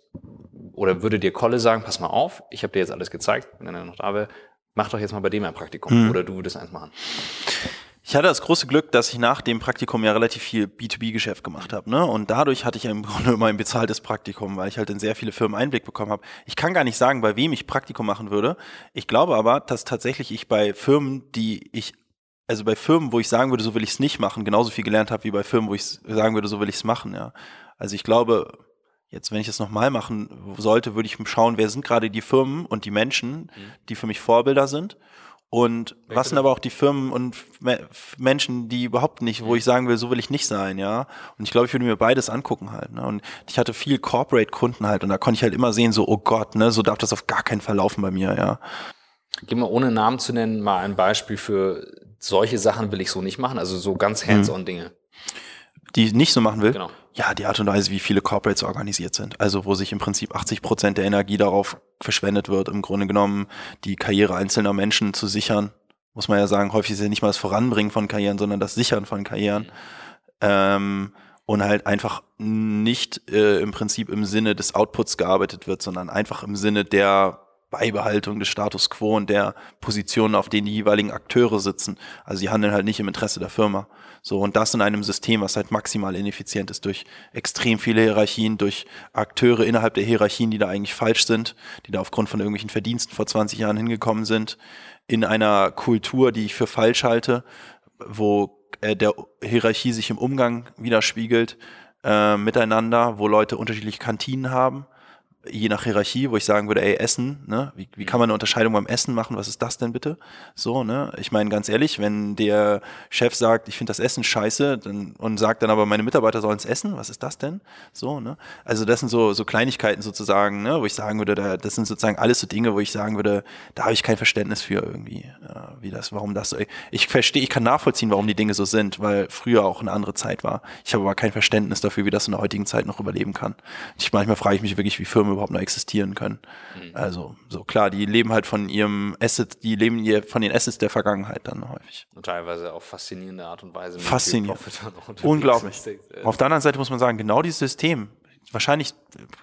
oder würde dir Kolle sagen, pass mal auf, ich habe dir jetzt alles gezeigt, wenn er noch da wäre, mach doch jetzt mal bei dem ein Praktikum mhm. oder du würdest eins machen. Ich hatte das große Glück, dass ich nach dem Praktikum ja relativ viel B2B-Geschäft gemacht habe. Ne? Und dadurch hatte ich im Grunde immer ein bezahltes Praktikum, weil ich halt in sehr viele Firmen Einblick bekommen habe. Ich kann gar nicht sagen, bei wem ich Praktikum machen würde. Ich glaube aber, dass tatsächlich ich bei Firmen, die ich also bei Firmen, wo ich sagen würde, so will ich es nicht machen, genauso viel gelernt habe wie bei Firmen, wo ich sagen würde, so will ich es machen, ja. Also ich glaube, jetzt, wenn ich es nochmal machen sollte, würde ich schauen, wer sind gerade die Firmen und die Menschen, mhm. die für mich Vorbilder sind. Und Welche was sind aber auch die Firmen und Menschen, die überhaupt nicht, wo mhm. ich sagen will, so will ich nicht sein, ja. Und ich glaube, ich würde mir beides angucken halt. Ne? Und ich hatte viel Corporate-Kunden halt und da konnte ich halt immer sehen, so, oh Gott, ne, so darf das auf gar keinen Fall laufen bei mir, ja. Gib mal ohne Namen zu nennen mal ein Beispiel für solche Sachen will ich so nicht machen, also so ganz hands-on Dinge. Die ich nicht so machen will? Genau. Ja, die Art und Weise, wie viele Corporates organisiert sind. Also wo sich im Prinzip 80 Prozent der Energie darauf verschwendet wird, im Grunde genommen die Karriere einzelner Menschen zu sichern. Muss man ja sagen, häufig ist ja nicht mal das Voranbringen von Karrieren, sondern das Sichern von Karrieren. Mhm. Ähm, und halt einfach nicht äh, im Prinzip im Sinne des Outputs gearbeitet wird, sondern einfach im Sinne der Beibehaltung des Status quo und der Positionen, auf denen die jeweiligen Akteure sitzen. Also sie handeln halt nicht im Interesse der Firma. So, und das in einem System, was halt maximal ineffizient ist, durch extrem viele Hierarchien, durch Akteure innerhalb der Hierarchien, die da eigentlich falsch sind, die da aufgrund von irgendwelchen Verdiensten vor 20 Jahren hingekommen sind, in einer Kultur, die ich für falsch halte, wo äh, der Hierarchie sich im Umgang widerspiegelt, äh, miteinander, wo Leute unterschiedliche Kantinen haben, je nach Hierarchie, wo ich sagen würde, ey, Essen, ne? Wie, wie kann man eine Unterscheidung beim Essen machen? Was ist das denn bitte? So, ne? Ich meine, ganz ehrlich, wenn der Chef sagt, ich finde das Essen scheiße, dann, und sagt dann aber, meine Mitarbeiter sollen es essen, was ist das denn? So, ne? Also das sind so, so Kleinigkeiten sozusagen, ne? Wo ich sagen würde, da, das sind sozusagen alles so Dinge, wo ich sagen würde, da habe ich kein Verständnis für irgendwie, ja, wie das, warum das so. Ich verstehe, ich kann nachvollziehen, warum die Dinge so sind, weil früher auch eine andere Zeit war. Ich habe aber kein Verständnis dafür, wie das in der heutigen Zeit noch überleben kann. Ich manchmal frage ich mich wirklich, wie Firmen überhaupt noch existieren können. Mhm. Also so klar, die leben halt von ihrem Asset, die leben von den Assets der Vergangenheit dann häufig. Und teilweise auf faszinierende Art und Weise. Faszinierend. Unglaublich. Auf der anderen Seite muss man sagen, genau dieses System, wahrscheinlich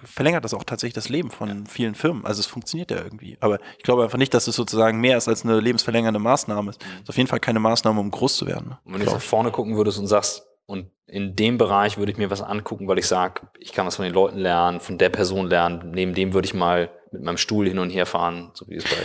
verlängert das auch tatsächlich das Leben von ja. vielen Firmen. Also es funktioniert ja irgendwie. Aber ich glaube einfach nicht, dass es sozusagen mehr ist als eine lebensverlängernde Maßnahme. Es ist auf jeden Fall keine Maßnahme, um groß zu werden. Und wenn du jetzt nach vorne gucken würdest und sagst, und in dem Bereich würde ich mir was angucken, weil ich sage, ich kann was von den Leuten lernen, von der Person lernen. Neben dem würde ich mal mit meinem Stuhl hin und her fahren, so wie es bei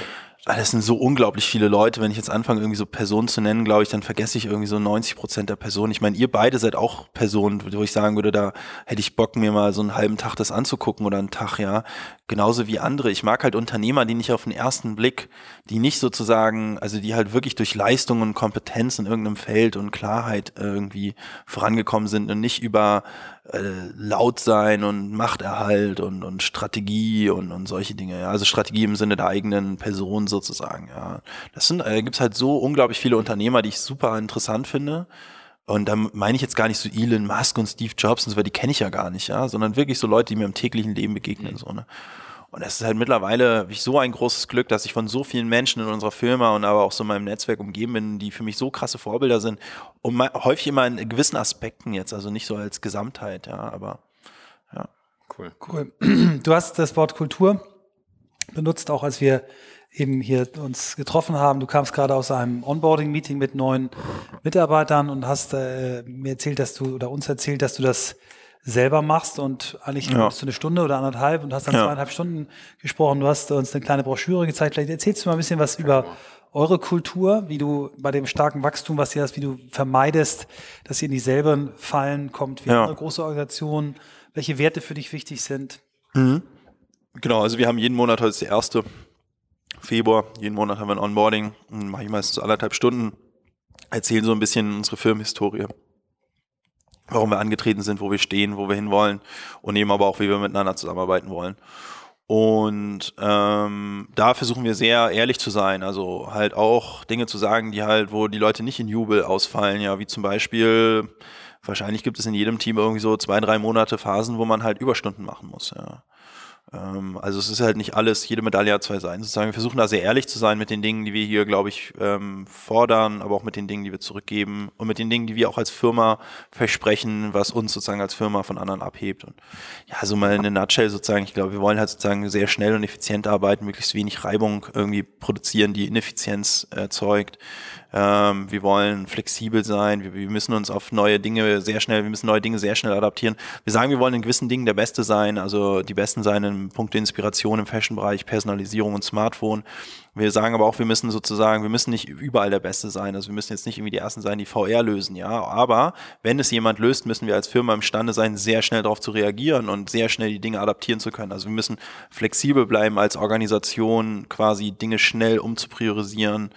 Ah, das sind so unglaublich viele Leute. Wenn ich jetzt anfange, irgendwie so Personen zu nennen, glaube ich, dann vergesse ich irgendwie so 90 Prozent der Personen. Ich meine, ihr beide seid auch Personen, wo ich sagen würde, da hätte ich Bock, mir mal so einen halben Tag das anzugucken oder einen Tag, ja. Genauso wie andere. Ich mag halt Unternehmer, die nicht auf den ersten Blick, die nicht sozusagen, also die halt wirklich durch Leistung und Kompetenz in irgendeinem Feld und Klarheit irgendwie vorangekommen sind und nicht über äh, laut sein und Machterhalt und, und Strategie und, und solche Dinge. Ja. Also Strategie im Sinne der eigenen Person sozusagen. Ja. Das sind, äh, gibt's halt so unglaublich viele Unternehmer, die ich super interessant finde. Und da meine ich jetzt gar nicht so Elon Musk und Steve Jobs und so, weil die kenne ich ja gar nicht, ja, sondern wirklich so Leute, die mir im täglichen Leben begegnen, mhm. so, ne. Und es ist halt mittlerweile ich so ein großes Glück, dass ich von so vielen Menschen in unserer Firma und aber auch so in meinem Netzwerk umgeben bin, die für mich so krasse Vorbilder sind. Und häufig immer in gewissen Aspekten jetzt, also nicht so als Gesamtheit, ja, aber ja. Cool. Cool. Du hast das Wort Kultur benutzt, auch als wir eben hier uns getroffen haben. Du kamst gerade aus einem Onboarding-Meeting mit neuen Mitarbeitern und hast äh, mir erzählt, dass du oder uns erzählt, dass du das selber machst und eigentlich ja. bist du eine Stunde oder anderthalb und hast dann ja. zweieinhalb Stunden gesprochen. Du hast uns eine kleine Broschüre gezeigt. Vielleicht erzählst du mal ein bisschen was über eure Kultur, wie du bei dem starken Wachstum, was ihr hast, wie du vermeidest, dass ihr in dieselben Fallen kommt wie ja. andere große Organisationen, welche Werte für dich wichtig sind. Mhm. Genau, also wir haben jeden Monat, heute ist der erste Februar, jeden Monat haben wir ein Onboarding, mache ich meistens so anderthalb Stunden, erzählen so ein bisschen unsere Firmenhistorie warum wir angetreten sind, wo wir stehen, wo wir hinwollen und eben aber auch, wie wir miteinander zusammenarbeiten wollen. Und ähm, da versuchen wir sehr ehrlich zu sein, also halt auch Dinge zu sagen, die halt, wo die Leute nicht in Jubel ausfallen, ja, wie zum Beispiel, wahrscheinlich gibt es in jedem Team irgendwie so zwei, drei Monate Phasen, wo man halt Überstunden machen muss, ja. Ähm, also es ist halt nicht alles, jede Medaille hat zwei Seiten. Sozusagen, wir versuchen da sehr ehrlich zu sein mit den Dingen, die wir hier, glaube ich, ähm, fordern, aber auch mit den Dingen, die wir zurückgeben und mit den Dingen, die wir auch als Firma versprechen, was uns sozusagen als Firma von anderen abhebt. Und ja, so mal in a nutshell sozusagen, ich glaube, wir wollen halt sozusagen sehr schnell und effizient arbeiten, möglichst wenig Reibung irgendwie produzieren, die Ineffizienz erzeugt. Ähm, wir wollen flexibel sein. Wir, wir, müssen uns auf neue Dinge sehr schnell, wir müssen neue Dinge sehr schnell adaptieren. Wir sagen, wir wollen in gewissen Dingen der Beste sein, also die Besten sein im Punkt Inspiration im Fashion-Bereich, Personalisierung und Smartphone. Wir sagen aber auch, wir müssen sozusagen, wir müssen nicht überall der Beste sein. Also wir müssen jetzt nicht irgendwie die Ersten sein, die VR lösen, ja. Aber wenn es jemand löst, müssen wir als Firma imstande sein, sehr schnell darauf zu reagieren und sehr schnell die Dinge adaptieren zu können. Also wir müssen flexibel bleiben als Organisation, quasi Dinge schnell umzupriorisieren.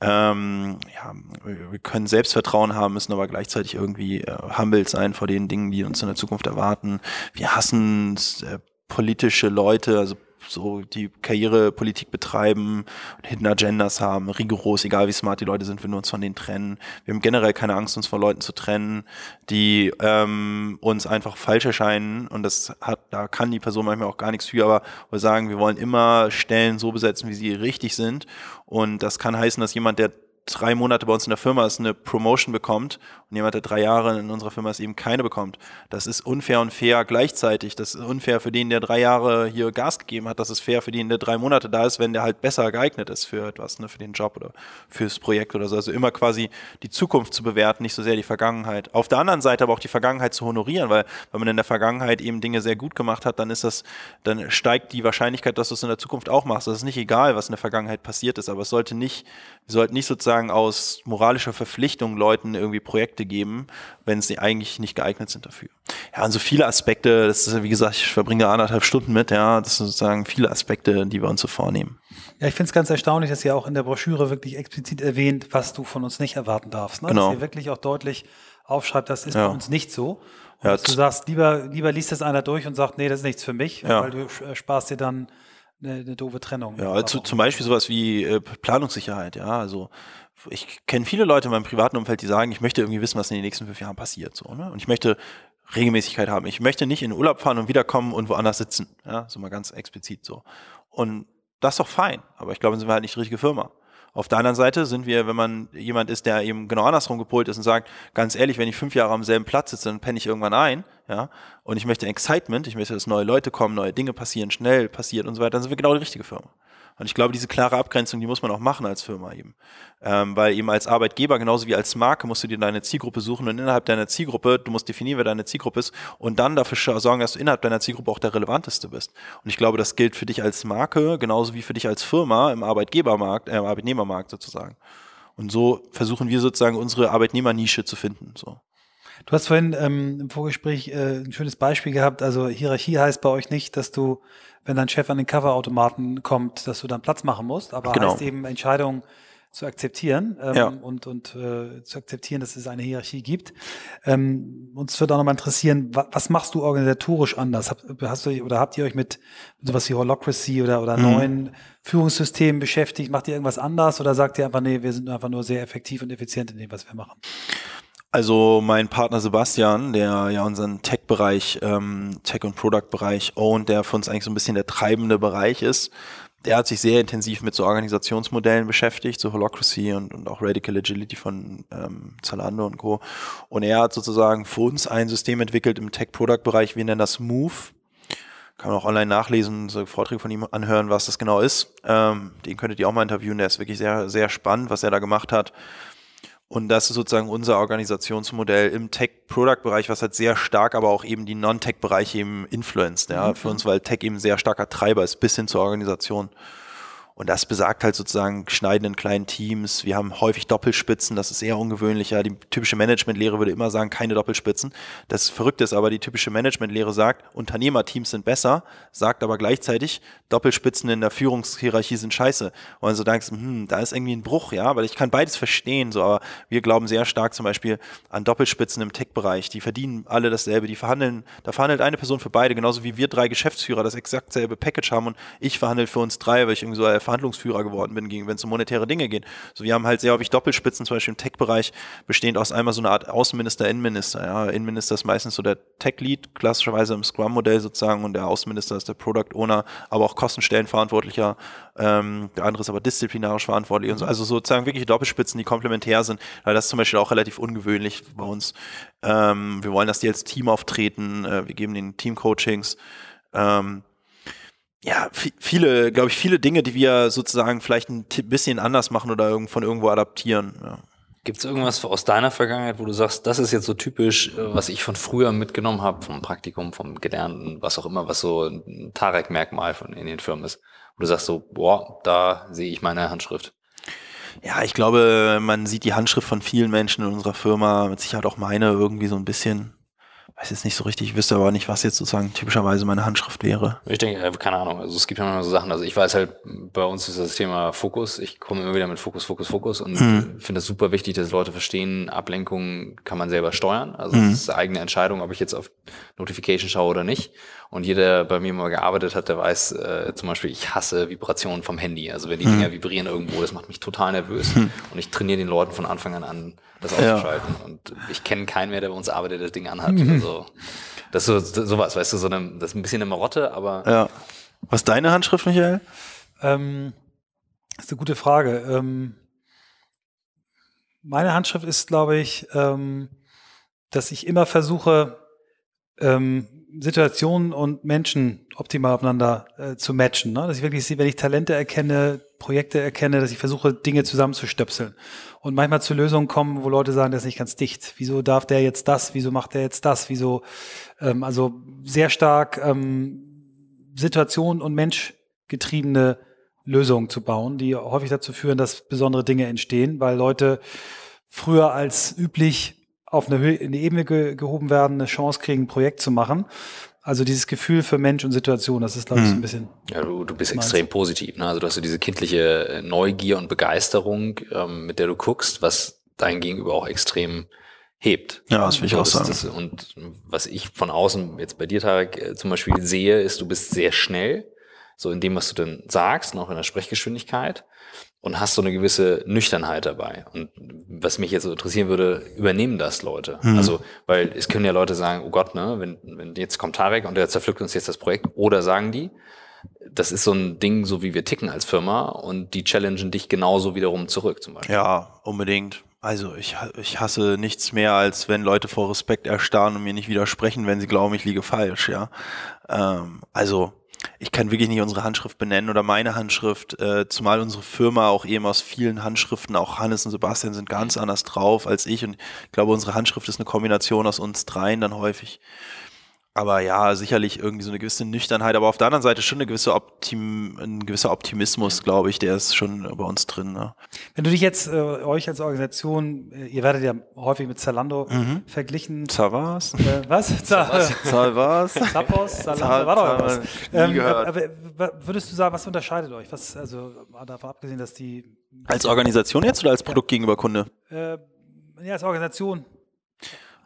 Ähm, ja, wir können Selbstvertrauen haben, müssen aber gleichzeitig irgendwie äh, humbled sein vor den Dingen, die uns in der Zukunft erwarten. Wir hassen äh, politische Leute, also so die Karrierepolitik betreiben, Hidden Agendas haben, rigoros, egal wie smart die Leute sind, wir uns von denen trennen. Wir haben generell keine Angst, uns von Leuten zu trennen, die ähm, uns einfach falsch erscheinen. Und das hat, da kann die Person manchmal auch gar nichts für, aber wir sagen, wir wollen immer Stellen so besetzen, wie sie richtig sind. Und das kann heißen, dass jemand, der drei Monate bei uns in der Firma ist, eine Promotion bekommt und jemand, der drei Jahre in unserer Firma ist, eben keine bekommt. Das ist unfair und fair gleichzeitig. Das ist unfair für den, der drei Jahre hier Gas gegeben hat. Das ist fair für den, der drei Monate da ist, wenn der halt besser geeignet ist für etwas, ne, für den Job oder fürs Projekt oder so. Also immer quasi die Zukunft zu bewerten, nicht so sehr die Vergangenheit. Auf der anderen Seite aber auch die Vergangenheit zu honorieren, weil wenn man in der Vergangenheit eben Dinge sehr gut gemacht hat, dann ist das, dann steigt die Wahrscheinlichkeit, dass du es in der Zukunft auch machst. Das ist nicht egal, was in der Vergangenheit passiert ist, aber es sollte nicht, wir sollten nicht sozusagen aus moralischer Verpflichtung Leuten irgendwie Projekte geben, wenn sie eigentlich nicht geeignet sind dafür. Ja, und so viele Aspekte, das ist, wie gesagt, ich verbringe anderthalb Stunden mit, ja, das sind sozusagen viele Aspekte, die wir uns so vornehmen. Ja, ich finde es ganz erstaunlich, dass ihr auch in der Broschüre wirklich explizit erwähnt, was du von uns nicht erwarten darfst. Ne? Genau. Dass ihr wirklich auch deutlich aufschreibt, das ist ja. bei uns nicht so. Ja, du sagst, lieber, lieber liest das einer durch und sagt, nee, das ist nichts für mich, Ja. weil du äh, sparst dir dann eine, eine doofe Trennung. Ja, also zum Beispiel sowas wie äh, Planungssicherheit, ja, also ich kenne viele Leute in meinem privaten Umfeld, die sagen, ich möchte irgendwie wissen, was in den nächsten fünf Jahren passiert, so, ne? Und ich möchte Regelmäßigkeit haben. Ich möchte nicht in den Urlaub fahren und wiederkommen und woanders sitzen, ja, so mal ganz explizit so. Und das ist doch fein, aber ich glaube, sind wir halt nicht die richtige Firma. Auf der anderen Seite sind wir, wenn man jemand ist, der eben genau andersrum gepolt ist und sagt, ganz ehrlich, wenn ich fünf Jahre am selben Platz sitze, dann penne ich irgendwann ein, ja, und ich möchte Excitement, ich möchte, dass neue Leute kommen, neue Dinge passieren, schnell passiert und so weiter, dann sind wir genau die richtige Firma. Und ich glaube, diese klare Abgrenzung, die muss man auch machen als Firma eben. Ähm, weil eben als Arbeitgeber, genauso wie als Marke, musst du dir deine Zielgruppe suchen und innerhalb deiner Zielgruppe, du musst definieren, wer deine Zielgruppe ist und dann dafür sorgen, dass du innerhalb deiner Zielgruppe auch der relevanteste bist. Und ich glaube, das gilt für dich als Marke, genauso wie für dich als Firma im Arbeitgebermarkt, äh, im Arbeitnehmermarkt sozusagen. Und so versuchen wir sozusagen unsere Arbeitnehmernische zu finden. So. Du hast vorhin ähm, im Vorgespräch äh, ein schönes Beispiel gehabt. Also Hierarchie heißt bei euch nicht, dass du, wenn dein Chef an den Coverautomaten kommt, dass du dann Platz machen musst, aber Genau. heißt eben Entscheidungen zu akzeptieren ähm, Ja. und, und äh, zu akzeptieren, dass es eine Hierarchie gibt. Ähm, uns würde auch nochmal interessieren, wa was machst du organisatorisch anders? Hab, hast du oder habt ihr euch mit sowas wie Holocracy oder, oder Mhm. neuen Führungssystemen beschäftigt? Macht ihr irgendwas anders oder sagt ihr einfach, nee, wir sind einfach nur sehr effektiv und effizient in dem, was wir machen? Also mein Partner Sebastian, der ja unseren Tech-Bereich, ähm, Tech- und Product-Bereich ownt, der für uns eigentlich so ein bisschen der treibende Bereich ist, der hat sich sehr intensiv mit so Organisationsmodellen beschäftigt, so Holocracy und, und auch Radical Agility von ähm, Zalando und Co. Und er hat sozusagen für uns ein System entwickelt im Tech-Product-Bereich, wir nennen das Move. Kann man auch online nachlesen, so Vorträge von ihm anhören, was das genau ist. Ähm, den könntet ihr auch mal interviewen, der ist wirklich sehr, sehr spannend, was er da gemacht hat. Und das ist sozusagen unser Organisationsmodell im Tech-Product-Bereich, was halt sehr stark aber auch eben die Non-Tech-Bereiche eben influenced, ja, für uns, weil Tech eben sehr starker Treiber ist, bis hin zur Organisation. Und das besagt halt sozusagen Schneiden in kleinen Teams. Wir haben häufig Doppelspitzen, das ist eher ungewöhnlich. Ja, die typische Managementlehre würde immer sagen, keine Doppelspitzen. Das Verrückte ist aber, die typische Managementlehre sagt, Unternehmerteams sind besser, sagt aber gleichzeitig, Doppelspitzen in der Führungshierarchie sind scheiße. Und so denkst, hm, da ist irgendwie ein Bruch, ja, weil ich kann beides verstehen, so, aber wir glauben sehr stark zum Beispiel an Doppelspitzen im Tech-Bereich. Die verdienen alle dasselbe, die verhandeln, da verhandelt eine Person für beide, genauso wie wir drei Geschäftsführer das exakt selbe Package haben und ich verhandle für uns drei, weil ich irgendwie so Verhandlungsführer geworden bin, wenn es um monetäre Dinge geht. So, wir haben halt sehr häufig Doppelspitzen, zum Beispiel im Tech-Bereich, bestehend aus einmal so einer Art Außenminister, Innenminister. Ja, Innenminister ist meistens so der Tech-Lead, klassischerweise im Scrum-Modell sozusagen, und der Außenminister ist der Product Owner, aber auch Kostenstellenverantwortlicher. Ähm, der andere ist aber disziplinarisch verantwortlich und so. Also sozusagen wirklich Doppelspitzen, die komplementär sind. Weil das ist zum Beispiel auch relativ ungewöhnlich bei uns. Ähm, wir wollen, dass die als Team auftreten. Äh, wir geben den Team-Coachings. Ähm, ja, viele, glaube ich, viele Dinge, die wir sozusagen vielleicht ein bisschen anders machen oder von irgendwo adaptieren. Ja. Gibt es irgendwas aus deiner Vergangenheit, wo du sagst, das ist jetzt so typisch, äh, was ich von früher mitgenommen habe, vom Praktikum, vom Gelernten, was auch immer, was so ein Tarek-Merkmal von in den Firmen ist, wo du sagst so, boah, da sehe ich meine Handschrift? Ja, ich glaube, man sieht die Handschrift von vielen Menschen in unserer Firma, mit Sicherheit auch meine, irgendwie so ein bisschen weiß jetzt nicht so richtig, ich wüsste aber nicht, was jetzt sozusagen typischerweise meine Handschrift wäre. Ich denke, äh, keine Ahnung. Also es gibt ja immer so Sachen. Also ich weiß halt, bei uns ist das Thema Fokus. Ich komme immer wieder mit Fokus, Fokus, Fokus und hm. finde es super wichtig, dass Leute verstehen, Ablenkungen kann man selber steuern. Also es hm. ist eigene Entscheidung, ob ich jetzt auf Notification schaue oder nicht. Und jeder, der bei mir mal gearbeitet hat, der weiß äh, zum Beispiel, ich hasse Vibrationen vom Handy. Also wenn die hm. Dinger vibrieren irgendwo, das macht mich total nervös. Hm. Und ich trainiere den Leuten von Anfang an an, das auszuschalten. Ja. Und ich kenne keinen mehr, der bei uns arbeitet, der das Ding anhat. Mhm. Also, das ist so, sowas, weißt du, so eine, das ist ein bisschen eine Marotte, aber. Ja. Was ist deine Handschrift, Michael? Ähm, das ist eine gute Frage. Ähm, meine Handschrift ist, glaube ich, ähm, dass ich immer versuche, ähm, Situationen und Menschen optimal aufeinander äh, zu matchen. Ne? Dass ich wirklich sehe, wenn ich Talente erkenne, Projekte erkenne, dass ich versuche, Dinge zusammenzustöpseln. Und manchmal zu Lösungen kommen, wo Leute sagen, das ist nicht ganz dicht. Wieso darf der jetzt das? Wieso macht der jetzt das? Wieso? Ähm, also sehr stark ähm, Situation und Mensch getriebene Lösungen zu bauen, die häufig dazu führen, dass besondere Dinge entstehen, weil Leute früher als üblich auf eine, Höhe, in eine Ebene ge gehoben werden, eine Chance kriegen, ein Projekt zu machen. Also dieses Gefühl für Mensch und Situation, das ist, glaube ich, so ein hm. bisschen. Ja, du, du bist extrem positiv. Ne? Also du hast so diese kindliche äh, Neugier und Begeisterung, ähm, mit der du guckst, was dein Gegenüber auch extrem hebt. Ja, das will ich auch sagen. Das, und was ich von außen jetzt bei dir, Tarek, äh, zum Beispiel sehe, ist, du bist sehr schnell, so in dem, was du dann sagst, noch in der Sprechgeschwindigkeit und hast so eine gewisse Nüchternheit dabei. Und was mich jetzt so interessieren würde, übernehmen das Leute? Mhm. Also, weil es können ja Leute sagen, oh Gott, ne, wenn, wenn jetzt kommt Tarek und der zerpflückt uns jetzt das Projekt, oder sagen die, das ist so ein Ding, so wie wir ticken als Firma und die challengen dich genauso wiederum zurück zum Beispiel. Ja, unbedingt. Also ich, ich hasse nichts mehr, als wenn Leute vor Respekt erstarren und mir nicht widersprechen, wenn sie glauben, ich liege falsch, ja. Ähm, also ich kann wirklich nicht unsere Handschrift benennen oder meine Handschrift, äh, zumal unsere Firma auch eben aus vielen Handschriften, auch Hannes und Sebastian sind ganz anders drauf als ich und ich glaube, unsere Handschrift ist eine Kombination aus uns dreien dann häufig. Aber ja, sicherlich irgendwie so eine gewisse Nüchternheit, aber auf der anderen Seite schon eine gewisse Optim, ein gewisser Optimismus, glaube ich, der ist schon bei uns drin. Ne? Wenn du dich jetzt, äh, euch als Organisation, äh, ihr werdet ja häufig mit Zalando mhm. verglichen. Zavas? Äh, was? Zavas? Zavas? Zappos? Zalando, war doch was. Ähm, aber würdest du sagen, was unterscheidet euch? Was, also davon abgesehen, dass die... Als Organisation jetzt oder als Produkt ja. gegenüber Kunde? Äh, ja, als Organisation.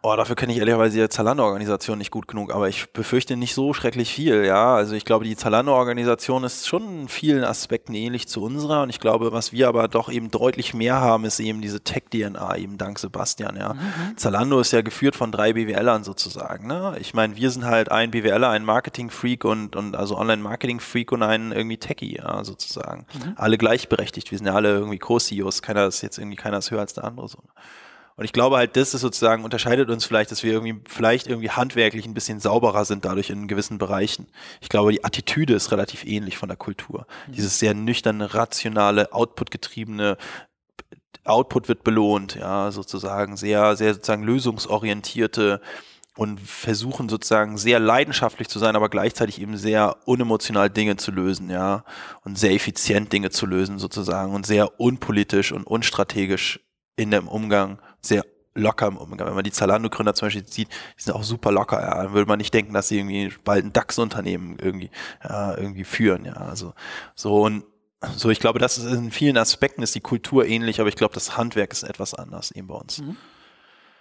Oh, dafür kenne ich ehrlicherweise die Zalando-Organisation nicht gut genug, aber ich befürchte nicht so schrecklich viel, ja. Also ich glaube, die Zalando-Organisation ist schon in vielen Aspekten ähnlich zu unserer und ich glaube, was wir aber doch eben deutlich mehr haben, ist eben diese Tech-DNA, eben dank Sebastian, ja. Mhm. Zalando ist ja geführt von drei BWLern sozusagen, ne. Ich meine, wir sind halt ein BWLer, ein Marketing-Freak und, und also Online-Marketing-Freak und ein irgendwie Techie, ja, sozusagen. Mhm. Alle gleichberechtigt, wir sind ja alle irgendwie Co-CEOs, keiner ist jetzt irgendwie, keiner ist höher als der andere, so. Und ich glaube halt, das ist sozusagen, unterscheidet uns vielleicht, dass wir irgendwie, vielleicht irgendwie handwerklich ein bisschen sauberer sind dadurch in gewissen Bereichen. Ich glaube, die Attitüde ist relativ ähnlich von der Kultur. Mhm. Dieses sehr nüchterne, rationale, output-getriebene, Output wird belohnt, ja, sozusagen, sehr, sehr sozusagen lösungsorientierte und versuchen sozusagen sehr leidenschaftlich zu sein, aber gleichzeitig eben sehr unemotional Dinge zu lösen, ja, und sehr effizient Dinge zu lösen sozusagen und sehr unpolitisch und unstrategisch in dem Umgang sehr locker im Umgang. Wenn man die Zalando-Gründer zum Beispiel sieht, die sind auch super locker, ja. Dann würde man nicht denken, dass sie irgendwie bald ein DAX-Unternehmen irgendwie, ja, irgendwie führen, ja. Also, so und so, ich glaube, das ist in vielen Aspekten ist die Kultur ähnlich, aber ich glaube, das Handwerk ist etwas anders eben bei uns. Mhm.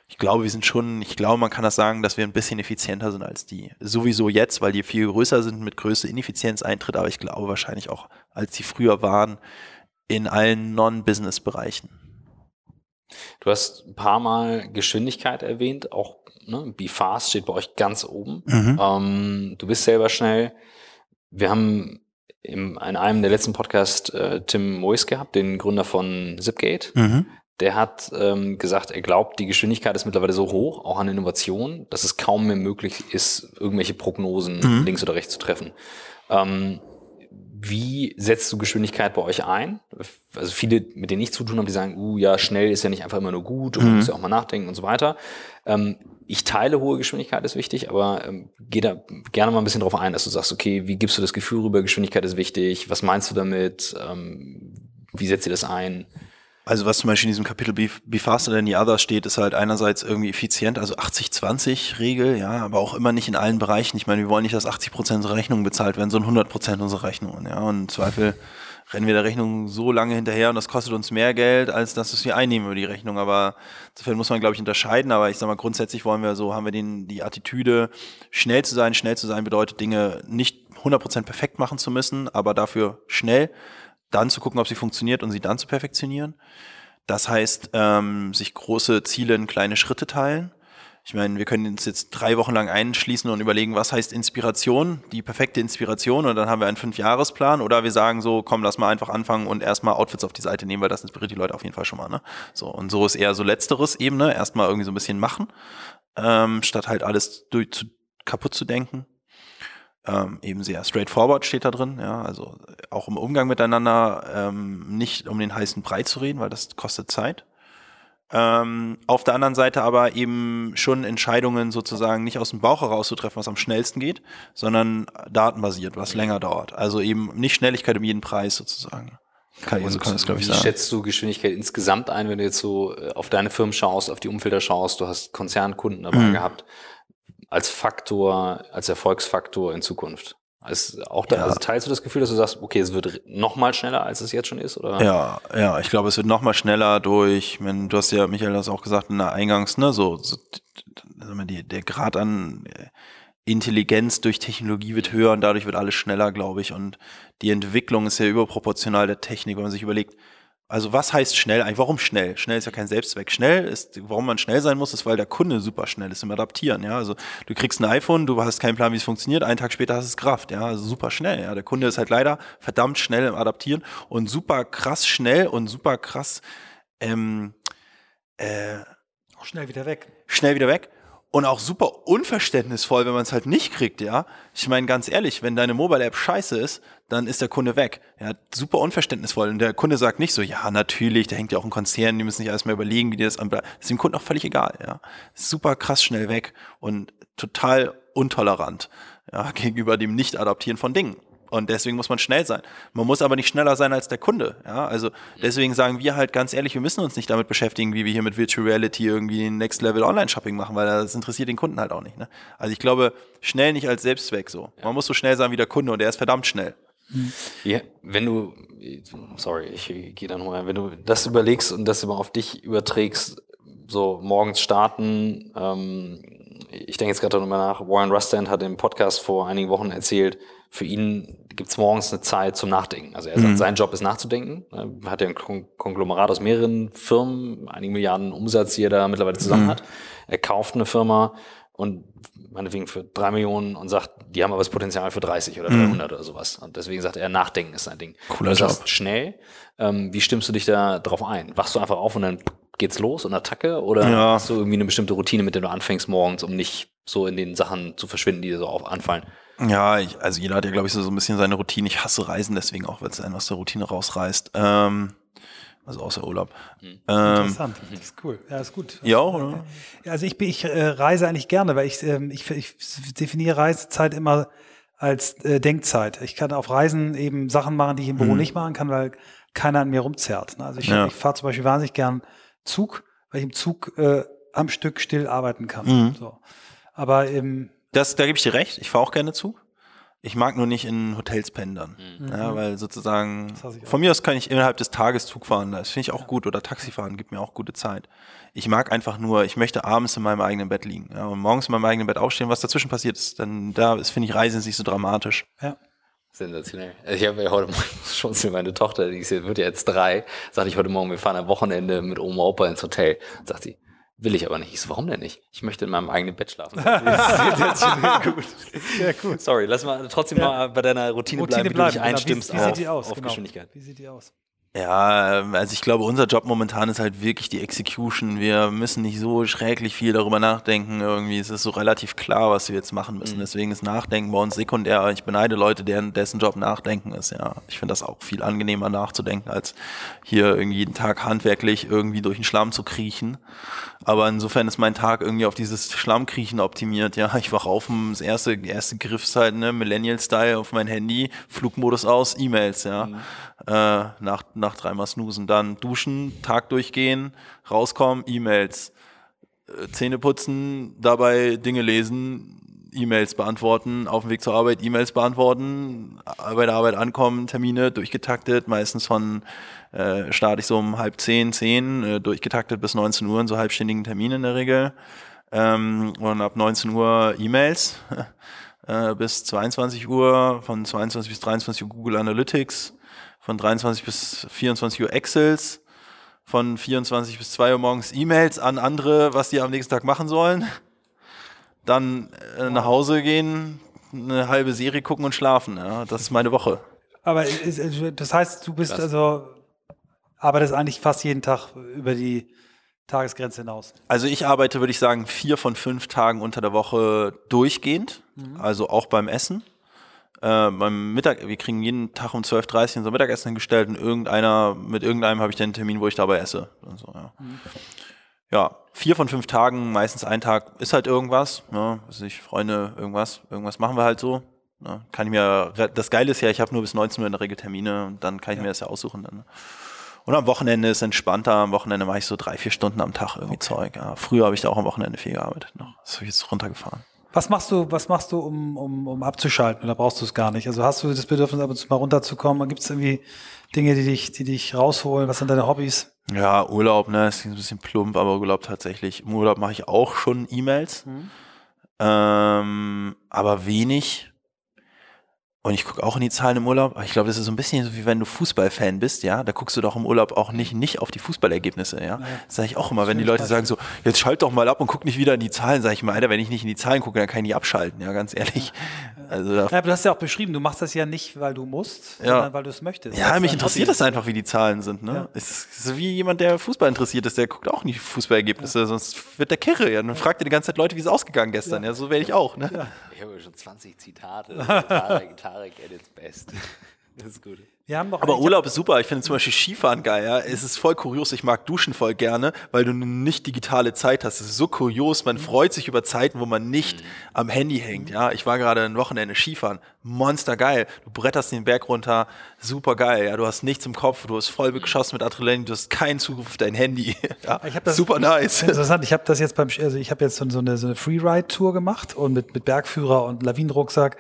ich glaube, wir sind schon, ich glaube, man kann das sagen, dass wir ein bisschen effizienter sind als die. Sowieso jetzt, weil die viel größer sind, mit größer Ineffizienz eintritt, aber ich glaube wahrscheinlich auch, als die früher waren, in allen Non-Business-Bereichen. Du hast ein paar Mal Geschwindigkeit erwähnt, auch ne, Be Fast steht bei euch ganz oben. Mhm. Ähm, du bist selber schnell. Wir haben im, in einem der letzten Podcasts äh, Tim Mois gehabt, den Gründer von Zipgate. Mhm. Der hat ähm, gesagt, er glaubt, die Geschwindigkeit ist mittlerweile so hoch, auch an Innovation, dass es kaum mehr möglich ist, irgendwelche Prognosen mhm. links oder rechts zu treffen. Ähm, wie setzt du Geschwindigkeit bei euch ein? Also viele, mit denen ich zu tun habe, die sagen, uh, ja, schnell ist ja nicht einfach immer nur gut und man mhm. muss ja auch mal nachdenken und so weiter. Ähm, ich teile hohe Geschwindigkeit ist wichtig, aber ähm, geh da gerne mal ein bisschen drauf ein, dass du sagst, okay, wie gibst du das Gefühl rüber, Geschwindigkeit ist wichtig, was meinst du damit, ähm, wie setzt ihr das ein? Also was zum Beispiel in diesem Kapitel Be, Be Faster Than the Others steht, ist halt einerseits irgendwie effizient, also 80-20-Regel, ja, aber auch immer nicht in allen Bereichen. Ich meine, wir wollen nicht, dass 80 Prozent unserer Rechnungen bezahlt werden, sondern 100 Prozent unserer Rechnungen, ja. Und im Zweifel rennen wir der Rechnung so lange hinterher und das kostet uns mehr Geld, als dass wir einnehmen über die Rechnung. Aber insofern muss man, glaube ich, unterscheiden. Aber ich sag mal, grundsätzlich wollen wir so, haben wir den, die Attitüde, schnell zu sein. Schnell zu sein bedeutet, Dinge nicht 100 Prozent perfekt machen zu müssen, aber dafür schnell dann zu gucken, ob sie funktioniert und sie dann zu perfektionieren. Das heißt, ähm, sich große Ziele in kleine Schritte teilen. Ich meine, wir können uns jetzt drei Wochen lang einschließen und überlegen, was heißt Inspiration, die perfekte Inspiration und dann haben wir einen Fünfjahresplan oder wir sagen so, komm, lass mal einfach anfangen und erstmal Outfits auf die Seite nehmen, weil das inspiriert die Leute auf jeden Fall schon mal. Ne? So und so ist eher so letzteres Ebene, erstmal irgendwie so ein bisschen machen, ähm, statt halt alles durch, zu, kaputt zu denken ähm, eben sehr straightforward steht da drin, ja, also auch im Umgang miteinander ähm, nicht um den heißen Brei zu reden, weil das kostet Zeit. Ähm, auf der anderen Seite aber eben schon Entscheidungen sozusagen nicht aus dem Bauch heraus zu treffen, was am schnellsten geht, sondern datenbasiert, was länger dauert. Also eben nicht Schnelligkeit um jeden Preis sozusagen. Kann, so kann das, glaube ich, wie sagen. schätzt du Geschwindigkeit insgesamt ein, wenn du jetzt so äh, auf deine Firmen schaust, auf die Umfelder schaust, du hast Konzernkunden dabei mhm. gehabt als Faktor, als Erfolgsfaktor in Zukunft? Ist auch da, ja. also teilst du das Gefühl, dass du sagst, okay, es wird noch mal schneller, als es jetzt schon ist, oder? Ja, ja, ich glaube, es wird noch mal schneller durch, wenn, du hast ja, Michael, das auch gesagt in der Eingangs, ne, so, so die, der Grad an Intelligenz durch Technologie wird höher und dadurch wird alles schneller, glaube ich, und die Entwicklung ist ja überproportional der Technik, wenn man sich überlegt, also was heißt schnell eigentlich? Warum schnell? Schnell ist ja kein Selbstzweck. Schnell ist, warum man schnell sein muss, ist, weil der Kunde super schnell ist im Adaptieren. Ja, also du kriegst ein iPhone, du hast keinen Plan, wie es funktioniert. Einen Tag später hast es Kraft. Ja, also super schnell. Ja, der Kunde ist halt leider verdammt schnell im Adaptieren und super krass schnell und super krass ähm, äh, auch schnell wieder weg. Schnell wieder weg und auch super unverständnisvoll, wenn man es halt nicht kriegt, ja. Ich meine, ganz ehrlich, wenn deine Mobile-App scheiße ist, dann ist der Kunde weg. Ja, super unverständnisvoll. Und der Kunde sagt nicht so, ja, natürlich, da hängt ja auch ein Konzern, die müssen sich alles mal überlegen, wie die das an. Das ist dem Kunden auch völlig egal, ja. Super krass schnell weg und total untolerant, ja, gegenüber dem Nicht-Adaptieren von Dingen. Und deswegen muss man schnell sein. Man muss aber nicht schneller sein als der Kunde. Ja, also deswegen sagen wir halt ganz ehrlich, wir müssen uns nicht damit beschäftigen, wie wir hier mit Virtual Reality irgendwie Next Level Online Shopping machen, weil das interessiert den Kunden halt auch nicht. Ne? Also ich glaube, schnell nicht als Selbstzweck so. Man muss so schnell sein wie der Kunde und er ist verdammt schnell. Ja, wenn du, sorry, ich gehe da nochmal, wenn du das überlegst und das immer auf dich überträgst, so morgens starten, ähm, ich denke jetzt gerade nochmal nach, Warren Rustand hat im Podcast vor einigen Wochen erzählt, für ihn gibt's morgens eine Zeit zum Nachdenken. Also er sagt, mhm. sein Job ist nachzudenken. Er hat ja ein Konglomerat aus mehreren Firmen, einigen Milliarden Umsatz, die er da mittlerweile zusammen mhm. hat. Er kauft eine Firma und meinetwegen für drei Millionen und sagt, die haben aber das Potenzial für 30 oder 300 mhm. oder sowas. Und deswegen sagt er, Nachdenken ist sein Ding. Cooler du sagst, schnell. Ähm, wie stimmst du dich da drauf ein? Wachst du einfach auf und dann geht's los und Attacke? Oder ja. hast du irgendwie eine bestimmte Routine, mit der du anfängst morgens, um nicht so in den Sachen zu verschwinden, die dir so auf anfallen? Ja, ich, also jeder hat ja, glaube ich, so, so ein bisschen seine Routine. Ich hasse Reisen, deswegen auch, weil es einen aus der Routine rausreißt. Ähm, also außer Urlaub. Mhm. Ähm, Interessant, das ist cool. Ja, ist gut. Ja, oder? Also ich, ich äh, reise eigentlich gerne, weil ich, ähm, ich, ich definiere Reisezeit immer als äh, Denkzeit. Ich kann auf Reisen eben Sachen machen, die ich im Büro mhm. nicht machen kann, weil keiner an mir rumzerrt. Ne? Also ich, ja. ich fahre zum Beispiel wahnsinnig gern Zug, weil ich im Zug äh, am Stück still arbeiten kann. Mhm. So. Aber im das, da gebe ich dir recht. Ich fahre auch gerne Zug. Ich mag nur nicht in Hotels pendern. Mhm. Ja, weil sozusagen, von mir aus kann ich innerhalb des Tages Zug fahren. Das finde ich auch gut. Oder Taxifahren gibt mir auch gute Zeit. Ich mag einfach nur, ich möchte abends in meinem eigenen Bett liegen. Ja, und morgens in meinem eigenen Bett aufstehen, was dazwischen passiert ist, dann da ist, finde ich, Reisen nicht so dramatisch. Ja. Sensationell. Also Ich habe ja heute Morgen schon zu meine Tochter, die ist, wird ja jetzt drei, sagte ich heute Morgen, wir fahren am Wochenende mit Oma und Opa ins Hotel. Sagt sie, will ich aber nicht. Ich so, warum denn nicht? Ich möchte in meinem eigenen Bett schlafen. Sehr gut. Sorry, lass mal trotzdem mal bei deiner Routine, Routine bleiben, wie du bleiben. dich genau. einstimmst wie, wie auf, sieht die aus? auf genau. Geschwindigkeit. Wie sieht die aus? Ja, ähm, also ich glaube, unser Job momentan ist halt wirklich die Execution. Wir müssen nicht so schräglich viel darüber nachdenken. Irgendwie es ist so relativ klar, was wir jetzt machen müssen. Deswegen ist Nachdenken bei uns sekundär. Ich beneide Leute, deren, dessen Job Nachdenken ist. Ja, ich finde das auch viel angenehmer nachzudenken, als hier irgendwie jeden Tag handwerklich irgendwie durch den Schlamm zu kriechen. Aber insofern ist mein Tag irgendwie auf dieses Schlammkriechen optimiert. Ja, ich wach auf, das erste, erste Griff ist halt, ne, Millennial-Style auf mein Handy, Flugmodus aus, E-Mails, ja. Äh, nach, nach dreimal snoosen. Dann duschen, Tag durchgehen, rauskommen, E-Mails. Äh, Zähne putzen, dabei Dinge lesen, E-Mails beantworten, auf dem Weg zur Arbeit E-Mails beantworten, bei der Arbeit ankommen, Termine durchgetaktet, meistens von äh, starte ich so um halb zehn, zehn, äh, durchgetaktet bis 19 Uhr in so halbständigen Terminen in der Regel. Ähm, und ab 19 Uhr E-Mails äh, bis 22 Uhr, von 22 bis 23 Uhr Google Analytics, von 23 bis 24 Uhr Excels, von 24 bis 2 Uhr morgens E-Mails an andere, was die am nächsten Tag machen sollen. Dann äh, nach Hause gehen, eine halbe Serie gucken und schlafen. Ja, das ist meine Woche. Aber das heißt, du bist also, arbeitest eigentlich fast jeden Tag über die Tagesgrenze hinaus. Also ich arbeite, würde ich sagen, vier von fünf Tagen unter der Woche durchgehend, also auch beim Essen. Äh, beim Mittag, wir kriegen jeden Tag um 12.30 Uhr unser Mittagessen hingestellt und irgendeiner, mit irgendeinem habe ich dann einen Termin, wo ich dabei esse. So, ja. ja, vier von fünf Tagen, meistens ein Tag ist halt irgendwas. Ne? Also ich Freunde, irgendwas, irgendwas machen wir halt so. Ne? Kann ich mir, das Geile ist ja, ich habe nur bis 19 Uhr in der Regel Termine und dann kann ich mir das ja aussuchen dann. Ne? Und am Wochenende ist entspannter. Am Wochenende mache ich so drei, vier Stunden am Tag irgendwie Zeug. Ja. Früher habe ich da auch am Wochenende viel gearbeitet. Noch. Das habe ich jetzt runtergefahren. Was machst du, was machst du, um, um, um abzuschalten? Oder brauchst du es gar nicht? Also hast du das Bedürfnis, ab und zu mal runterzukommen? Gibt es irgendwie Dinge, die dich, die dich rausholen? Was sind deine Hobbys? Ja, Urlaub, ne, ist ein bisschen plump, aber Urlaub tatsächlich. Im Urlaub mache ich auch schon E-Mails, ähm, aber wenig. Und ich gucke auch in die Zahlen im Urlaub. Ich glaube, das ist so ein bisschen so wie wenn du Fußballfan bist, ja. Da guckst du doch im Urlaub auch nicht, nicht auf die Fußballergebnisse, ja. Das sage ich auch immer, wenn die Leute sagen so, jetzt schalt doch mal ab und guck nicht wieder in die Zahlen, sage ich mal, Alter, wenn ich nicht in die Zahlen gucke, dann kann ich nicht abschalten, ja, ganz ehrlich. Also da Ja, aber du hast ja auch beschrieben, du machst das ja nicht, weil du musst, Ja. sondern weil du es möchtest. Ja, mich interessiert das einfach, wie die Zahlen sind. Ne? Ja. Es ist so wie jemand, der Fußball interessiert ist, der guckt auch nicht Fußballergebnisse, sonst wird der Kirre. Ja. Dann fragt er die ganze Zeit Leute, wie es ausgegangen gestern. Ja, so werde ich auch. Ne? Habe schon 20 Zitate. Tarek, Tarek at its best. Das ist gut. Aber Urlaub ist super. Ich finde zum Beispiel Skifahren geil. Ja? Es ist voll kurios. Ich mag Duschen voll gerne, weil du eine nicht digitale Zeit hast. Es ist so kurios. Man freut sich über Zeiten, wo man nicht am Handy hängt. Ja, ich war gerade ein Wochenende Skifahren. Monster geil. Du bretterst den Berg runter. Super geil. Ja, du hast nichts im Kopf. Du hast voll geschossen mit Adrenalin. Du hast keinen Zugriff auf dein Handy. Ja, Ich hab das- super nice. Interessant, ich habe das jetzt beim, also ich habe jetzt so, so eine, so eine Freeride-Tour gemacht und mit, mit Bergführer und Lawinenrucksack.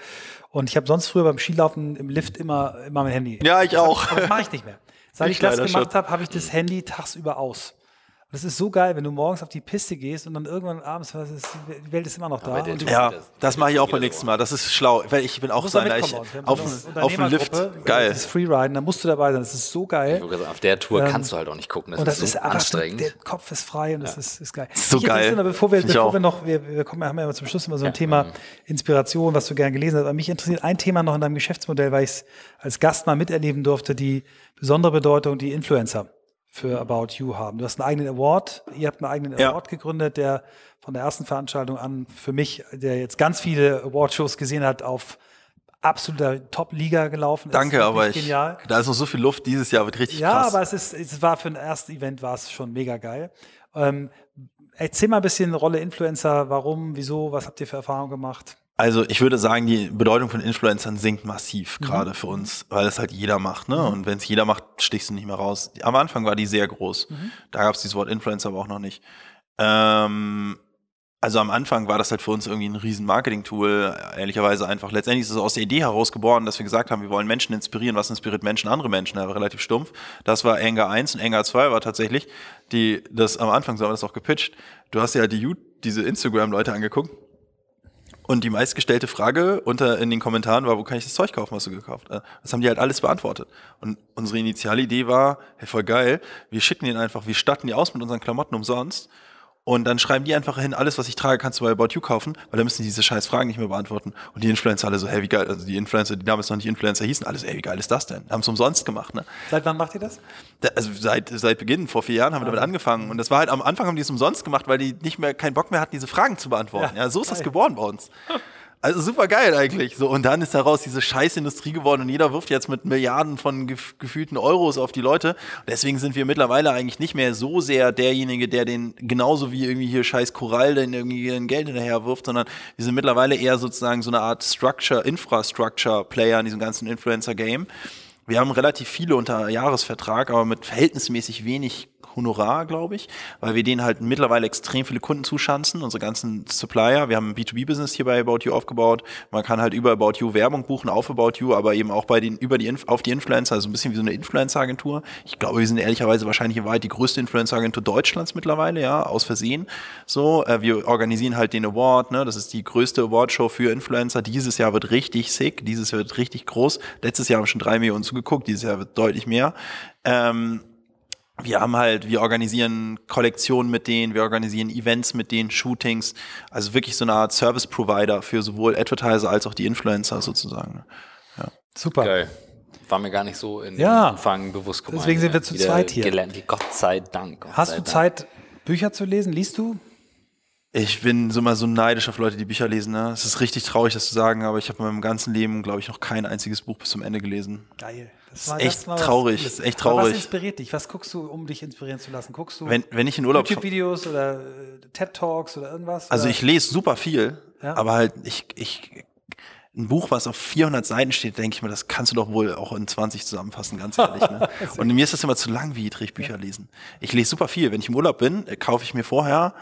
Und ich habe sonst früher beim Skilaufen im Lift immer, immer mein Handy. Ja, ich auch. Aber das mache ich nicht mehr. Seit ich, Ich das gemacht habe, habe ich das Handy tagsüber aus. Und das ist so geil, wenn du morgens auf die Piste gehst und dann irgendwann abends, was ist, die Welt ist immer noch da. Ja, Das- das mache ich auch beim nächsten. Mal. Das ist schlau, weil ich bin auch so einer. Ich, auf, auf dem Lift. Geil. Das Freeriden, da musst du dabei sein. Das ist so geil. Ich sagen, Auf der Tour Ähm, kannst du halt auch nicht gucken. Das, und das ist ist so einfach, anstrengend. der Kopf ist frei und das ist, ist geil. So interessiert geil. noch, Bevor wir, ich bevor wir noch, wir, wir kommen, haben ja immer zum Schluss immer so ein Ja, Thema mhm. Inspiration, was du gern gelesen hast. Aber mich interessiert ein Thema noch in deinem Geschäftsmodell, weil ich es als Gast mal miterleben durfte, die besondere Bedeutung, die Influencer für About You haben. Du hast einen eigenen Award, ihr habt einen eigenen Ja. Award gegründet, der von der ersten Veranstaltung an für mich, der jetzt ganz viele Awardshows gesehen hat, auf absoluter Top-Liga gelaufen ist. Danke, aber ich, genial. da ist noch so viel Luft. Dieses Jahr wird richtig Ja, krass. aber es ist, es war für ein erstes Event war es schon mega geil. Ähm, erzähl mal ein bisschen Rolle Influencer, warum, wieso, was habt ihr für Erfahrungen gemacht? Also ich würde sagen, die Bedeutung von Influencern sinkt massiv, Mhm. gerade für uns, weil es halt jeder macht. Ne? Und wenn es jeder macht, stichst du nicht mehr raus. Am Anfang war die sehr groß. Mhm. Da gab es dieses Wort Influencer aber auch noch nicht. Ähm, Also am Anfang war das halt für uns irgendwie ein riesen Marketing-Tool. Ehrlicherweise einfach. Letztendlich ist es aus der Idee herausgeboren, dass wir gesagt haben, wir wollen Menschen inspirieren. Was inspiriert Menschen? Andere Menschen. Ja, relativ stumpf. Das war Anger 1 und Anger 2 war tatsächlich die, das am Anfang so haben wir das auch gepitcht. Du hast ja die, diese Instagram-Leute angeguckt. Und die meistgestellte Frage unter in den Kommentaren war, wo kann ich das Zeug kaufen, was du gekauft hast? Das haben die halt alles beantwortet. Und unsere initiale Idee war, hey, voll geil, wir schicken den einfach, wir statten die aus mit unseren Klamotten umsonst und dann schreiben die einfach hin, alles, was ich trage, kannst du bei About You kaufen, weil dann müssen die diese scheiß Fragen nicht mehr beantworten. Und die Influencer alle so, hey, wie geil, also die Influencer, die damals noch nicht Influencer hießen, alles, ey, wie geil ist das denn? Haben es umsonst gemacht, ne? Seit wann macht ihr das? Da, also seit, seit Beginn, vor vier Jahren haben wir damit angefangen. Und das war halt am Anfang haben die es umsonst gemacht, weil die nicht mehr, keinen Bock mehr hatten, diese Fragen zu beantworten. Ja, ja so ist das geboren bei uns. Also super geil eigentlich. So, und dann ist daraus diese Scheißindustrie geworden und jeder wirft jetzt mit Milliarden von gef gefühlten Euros auf die Leute. Deswegen sind wir mittlerweile eigentlich nicht mehr so sehr derjenige, der den genauso wie irgendwie hier scheiß Korall den irgendwie ein Geld hinterher wirft, sondern wir sind mittlerweile eher sozusagen so eine Art Structure, Infrastructure Player in diesem ganzen Influencer Game. Wir haben relativ viele unter Jahresvertrag, aber mit verhältnismäßig wenig Honorar, glaube ich, weil wir denen halt mittlerweile extrem viele Kunden zuschanzen, unsere ganzen Supplier. Wir haben ein B2B-Business hier bei About You aufgebaut. Man kann halt über About You Werbung buchen auf About You, aber eben auch bei den, über die, auf die Influencer, also ein bisschen wie so eine Influencer-Agentur. Ich glaube, wir sind ehrlicherweise wahrscheinlich in Wahrheit die größte Influencer-Agentur Deutschlands mittlerweile, ja, aus Versehen. So, äh, wir organisieren halt den Award, ne, das ist die größte Award-Show für Influencer. Dieses Jahr wird richtig sick, dieses Jahr wird richtig groß. Letztes Jahr haben schon drei Millionen zugeguckt, dieses Jahr wird deutlich mehr. Ähm, wir haben halt, wir organisieren Kollektionen mit denen, wir organisieren Events mit denen, Shootings, also wirklich so eine Art Service Provider für sowohl Advertiser als auch die Influencer sozusagen. Ja. Super. Geil. War mir gar nicht so in ja. Anfang bewusst geworden. Deswegen sind wir zu zweit hier. Gelernt, Gott sei Dank. Gott Hast sei du Dank. Zeit, Bücher zu lesen? Liest du? Ich bin so mal so neidisch auf Leute, die Bücher lesen. Ne? Es ist richtig traurig, das zu sagen, aber ich habe in meinem ganzen Leben, glaube ich, noch kein einziges Buch bis zum Ende gelesen. Geil. Das, ist echt traurig. Das ist echt traurig. Aber was inspiriert dich? Was guckst du, um dich inspirieren zu lassen? Guckst du wenn, wenn ich in Urlaub YouTube-Videos oder äh, TED Talks oder irgendwas? Also oder? ich lese super viel, ja? aber halt ich, ich ein Buch, was auf 400 Seiten steht, denke ich mir, das kannst du doch wohl auch in 20 zusammenfassen, ganz ehrlich. Ne? Und mir ist das immer zu langwierig, Bücher lesen. Ich lese super viel. Wenn ich im Urlaub bin, kaufe ich mir vorher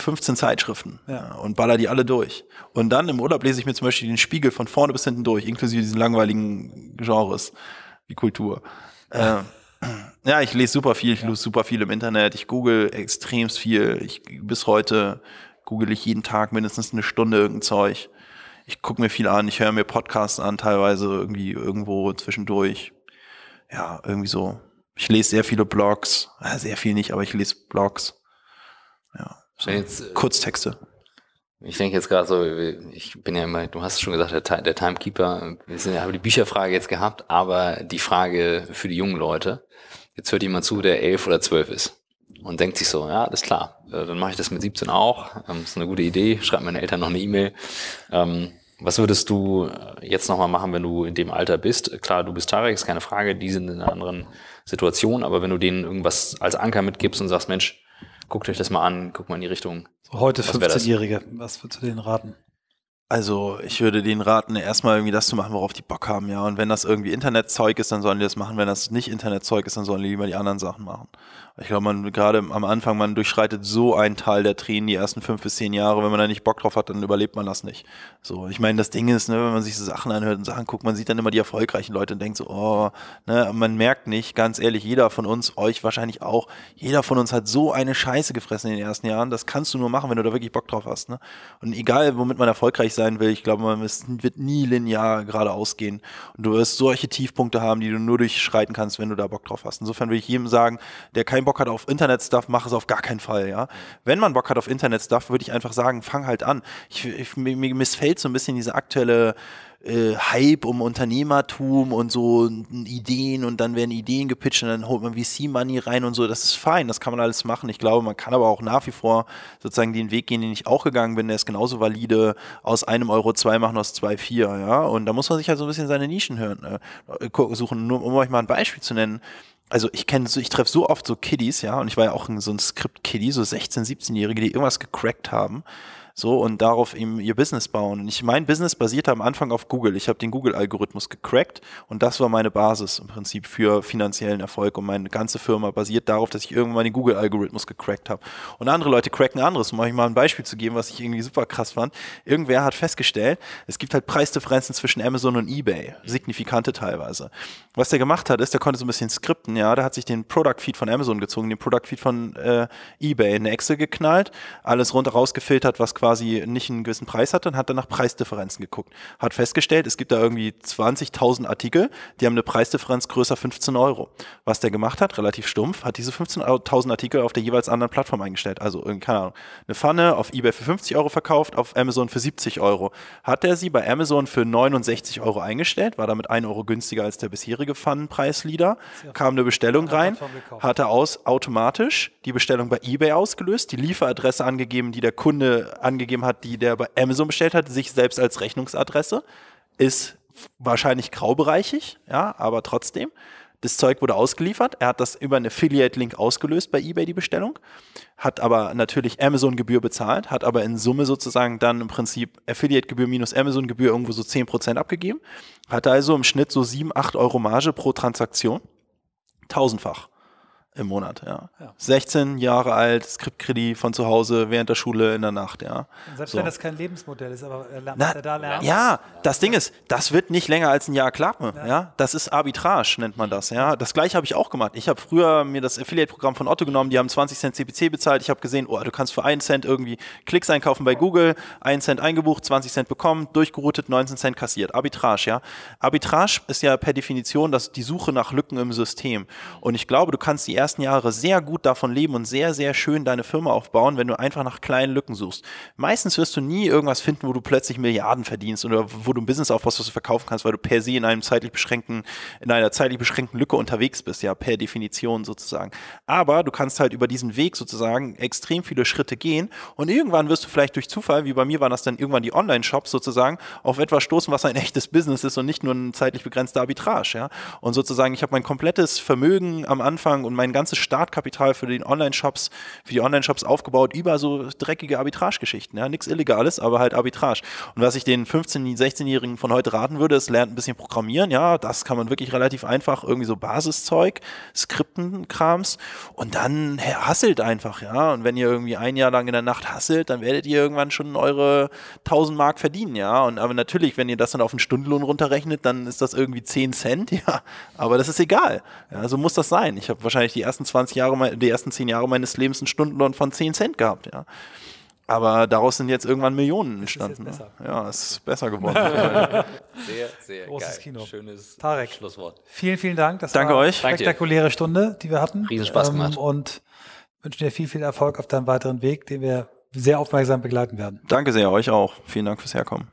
15 Zeitschriften ja. und baller die alle durch. Und dann im Urlaub lese ich mir zum Beispiel den Spiegel von vorne bis hinten durch, inklusive diesen langweiligen Genres wie Kultur. Ja, äh, ja ich lese super viel, ich lese super viel im Internet, ich google extremst viel. Ich, bis heute google ich jeden Tag mindestens eine Stunde irgendein Zeug. Ich gucke mir viel an, ich höre mir Podcasts an, teilweise irgendwie irgendwo zwischendurch. Ja, irgendwie so. Ich lese sehr viele Blogs, sehr viel nicht, aber ich lese Blogs. Jetzt, äh, Kurztexte. Ich denke jetzt gerade so, ich bin ja immer, du hast schon gesagt, der, der Timekeeper, wir sind, haben die Bücherfrage jetzt gehabt, aber die Frage für die jungen Leute, jetzt hört jemand zu, der elf oder zwölf ist und denkt sich so, ja, alles klar, äh, dann mache ich das mit 17 auch, das ähm, ist eine gute Idee, schreibt meinen Eltern noch eine E-Mail. Ähm, was würdest du jetzt nochmal machen, wenn du in dem Alter bist? Klar, du bist Tarek, ist keine Frage, die sind in einer anderen Situation, aber wenn du denen irgendwas als Anker mitgibst und sagst, Mensch, guckt euch das mal an, guckt mal in die Richtung. So heute 15-Jährige, was würdest du denen raten? Also ich würde denen raten, erstmal irgendwie das zu machen, worauf die Bock haben, ja. Und wenn das irgendwie Internetzeug ist, dann sollen die das machen. Wenn das nicht Internetzeug ist, dann sollen die lieber die anderen Sachen machen. Ich glaube, man gerade am Anfang, man durchschreitet so einen Teil der Tränen die ersten fünf bis zehn Jahre. Wenn man da nicht Bock drauf hat, dann überlebt man das nicht. So, ich meine, das Ding ist, ne, wenn man sich so Sachen anhört und Sachen guckt, man sieht dann immer die erfolgreichen Leute und denkt so, oh, ne, man merkt nicht, ganz ehrlich, jeder von uns, euch wahrscheinlich auch, jeder von uns hat so eine Scheiße gefressen in den ersten Jahren. Das kannst du nur machen, wenn du da wirklich Bock drauf hast. Ne? Und egal, womit man erfolgreich sein will, ich glaube, man wird nie linear geradeaus gehen. Und du wirst solche Tiefpunkte haben, die du nur durchschreiten kannst, wenn du da Bock drauf hast. Insofern will ich jedem sagen, der keinen Bock hat auf Internet-Stuff, mach es auf gar keinen Fall, ja. Wenn man Bock hat auf Internet-Stuff, würde ich einfach sagen, fang halt an. Ich, ich, mir, missfällt so ein bisschen diese aktuelle äh, Hype um Unternehmertum und so Ideen und dann werden Ideen gepitcht und dann holt man VC-Money rein und so. Das ist fein, das kann man alles machen. Ich glaube, man kann aber auch nach wie vor sozusagen den Weg gehen, den ich auch gegangen bin. Der ist genauso valide, aus einem Euro zwei machen, aus zwei vier, ja. Und da muss man sich halt so ein bisschen seine Nischen hören, äh, suchen. Nur um euch mal ein Beispiel zu nennen also ich kenne so, ich treffe so oft so Kiddies, ja, und ich war ja auch so ein Skript-Kiddie, so 16-, 17-Jährige, die irgendwas gecrackt haben So und darauf eben ihr Business bauen. Und ich, mein Business basierte am Anfang auf Google. Ich habe den Google-Algorithmus gecrackt und das war meine Basis im Prinzip für finanziellen Erfolg. Und meine ganze Firma basiert darauf, dass ich irgendwann den Google-Algorithmus gecrackt habe. Und andere Leute cracken anderes, um euch mal ein Beispiel zu geben, was ich irgendwie super krass fand. Irgendwer hat festgestellt, es gibt halt Preisdifferenzen zwischen Amazon und eBay, signifikante teilweise. Was der gemacht hat, ist, der konnte so ein bisschen skripten, ja, der hat sich den Product Feed von Amazon gezogen, den Product Feed von äh, eBay in Excel geknallt, alles runter rausgefiltert, was quasi nicht einen gewissen Preis hatte und hat dann nach Preisdifferenzen geguckt. Hat festgestellt, es gibt da irgendwie 20.000 Artikel, die haben eine Preisdifferenz größer 15 Euro. Was der gemacht hat, relativ stumpf, hat diese 15.000 Artikel auf der jeweils anderen Plattform eingestellt. Also, keine Ahnung, eine Pfanne auf eBay für 50 Euro verkauft, auf Amazon für 70 Euro. Hat er sie bei Amazon für 69 Euro eingestellt, war damit 1 Euro günstiger als der bisherige Pfannenpreisleader, kam eine Bestellung rein, hat er aus automatisch die Bestellung bei eBay ausgelöst, die Lieferadresse angegeben, die der Kunde angegeben hat, die der bei Amazon bestellt hat, sich selbst als Rechnungsadresse, ist wahrscheinlich graubereichig, ja, aber trotzdem. Das Zeug wurde ausgeliefert. Er hat das über einen Affiliate-Link ausgelöst bei eBay, die Bestellung. Hat aber natürlich Amazon-Gebühr bezahlt, hat aber in Summe sozusagen dann im Prinzip Affiliate-Gebühr minus Amazon-Gebühr irgendwo so 10% abgegeben. Hat also im Schnitt so 7, 8 Euro Marge pro Transaktion. Tausendfach im Monat, ja. ja. 16 Jahre alt, Skriptkredit von zu Hause während der Schule in der Nacht, ja. Und selbst so. wenn das kein Lebensmodell ist, aber er lernt, Na, er da lernt. Ja, das Ding ist, das wird nicht länger als ein Jahr klappen, ja. ja? Das ist Arbitrage, nennt man das, ja. Das gleiche habe ich auch gemacht. Ich habe früher mir das Affiliate-Programm von Otto genommen, die haben 20 Cent CPC bezahlt. Ich habe gesehen, oh, du kannst für einen Cent irgendwie Klicks einkaufen bei Google, einen Cent eingebucht, 20 Cent bekommen, durchgeroutet, 19 Cent kassiert. Arbitrage, ja. Arbitrage ist ja per Definition das, die Suche nach Lücken im System. Und ich glaube, du kannst die ersten Jahre sehr gut davon leben und sehr, sehr schön deine Firma aufbauen, wenn du einfach nach kleinen Lücken suchst. Meistens wirst du nie irgendwas finden, wo du plötzlich Milliarden verdienst oder wo du ein Business aufbaust, was du verkaufen kannst, weil du per se in einem zeitlich beschränkten, in einer zeitlich beschränkten Lücke unterwegs bist, ja, per Definition sozusagen. Aber du kannst halt über diesen Weg sozusagen extrem viele Schritte gehen und irgendwann wirst du vielleicht durch Zufall, wie bei mir waren das dann irgendwann die Online-Shops sozusagen, auf etwas stoßen, was ein echtes Business ist und nicht nur ein zeitlich begrenzter Arbitrage, ja. Und sozusagen, ich habe mein komplettes Vermögen am Anfang und mein ganzes Startkapital für den Online-Shops, für die Online-Shops aufgebaut über so dreckige Arbitrage-Geschichten, ja. Nichts Illegales, aber halt Arbitrage. Und was ich den 15-, 16-Jährigen von heute raten würde, ist, lernt ein bisschen Programmieren, ja. Das kann man wirklich relativ einfach, irgendwie so Basiszeug, Skripten-Krams und dann hasselt einfach, ja. Und wenn ihr irgendwie ein Jahr lang in der Nacht hasselt, dann werdet ihr irgendwann schon eure 1000 Mark verdienen, ja. Und aber natürlich, wenn ihr das dann auf einen Stundenlohn runterrechnet, dann ist das irgendwie 10 Cent, ja. Aber das ist egal. Ja, so muss das sein. Ich habe wahrscheinlich die ersten 20 Jahre, die ersten 10 Jahre meines Lebens einen Stundenlohn von 10 Cent gehabt, ja. Aber daraus sind jetzt irgendwann Millionen entstanden. Ne? Ja, es ist besser geworden. sehr, sehr Großes geil. Kino. Schönes Tarek, Schlusswort. Vielen, vielen Dank. Das Danke war euch. eine spektakuläre Stunde, die wir hatten. Riesenspaß ähm, gemacht. Und wünschen dir viel, viel Erfolg auf deinem weiteren Weg, den wir sehr aufmerksam begleiten werden. Danke sehr, euch auch. Vielen Dank fürs Herkommen.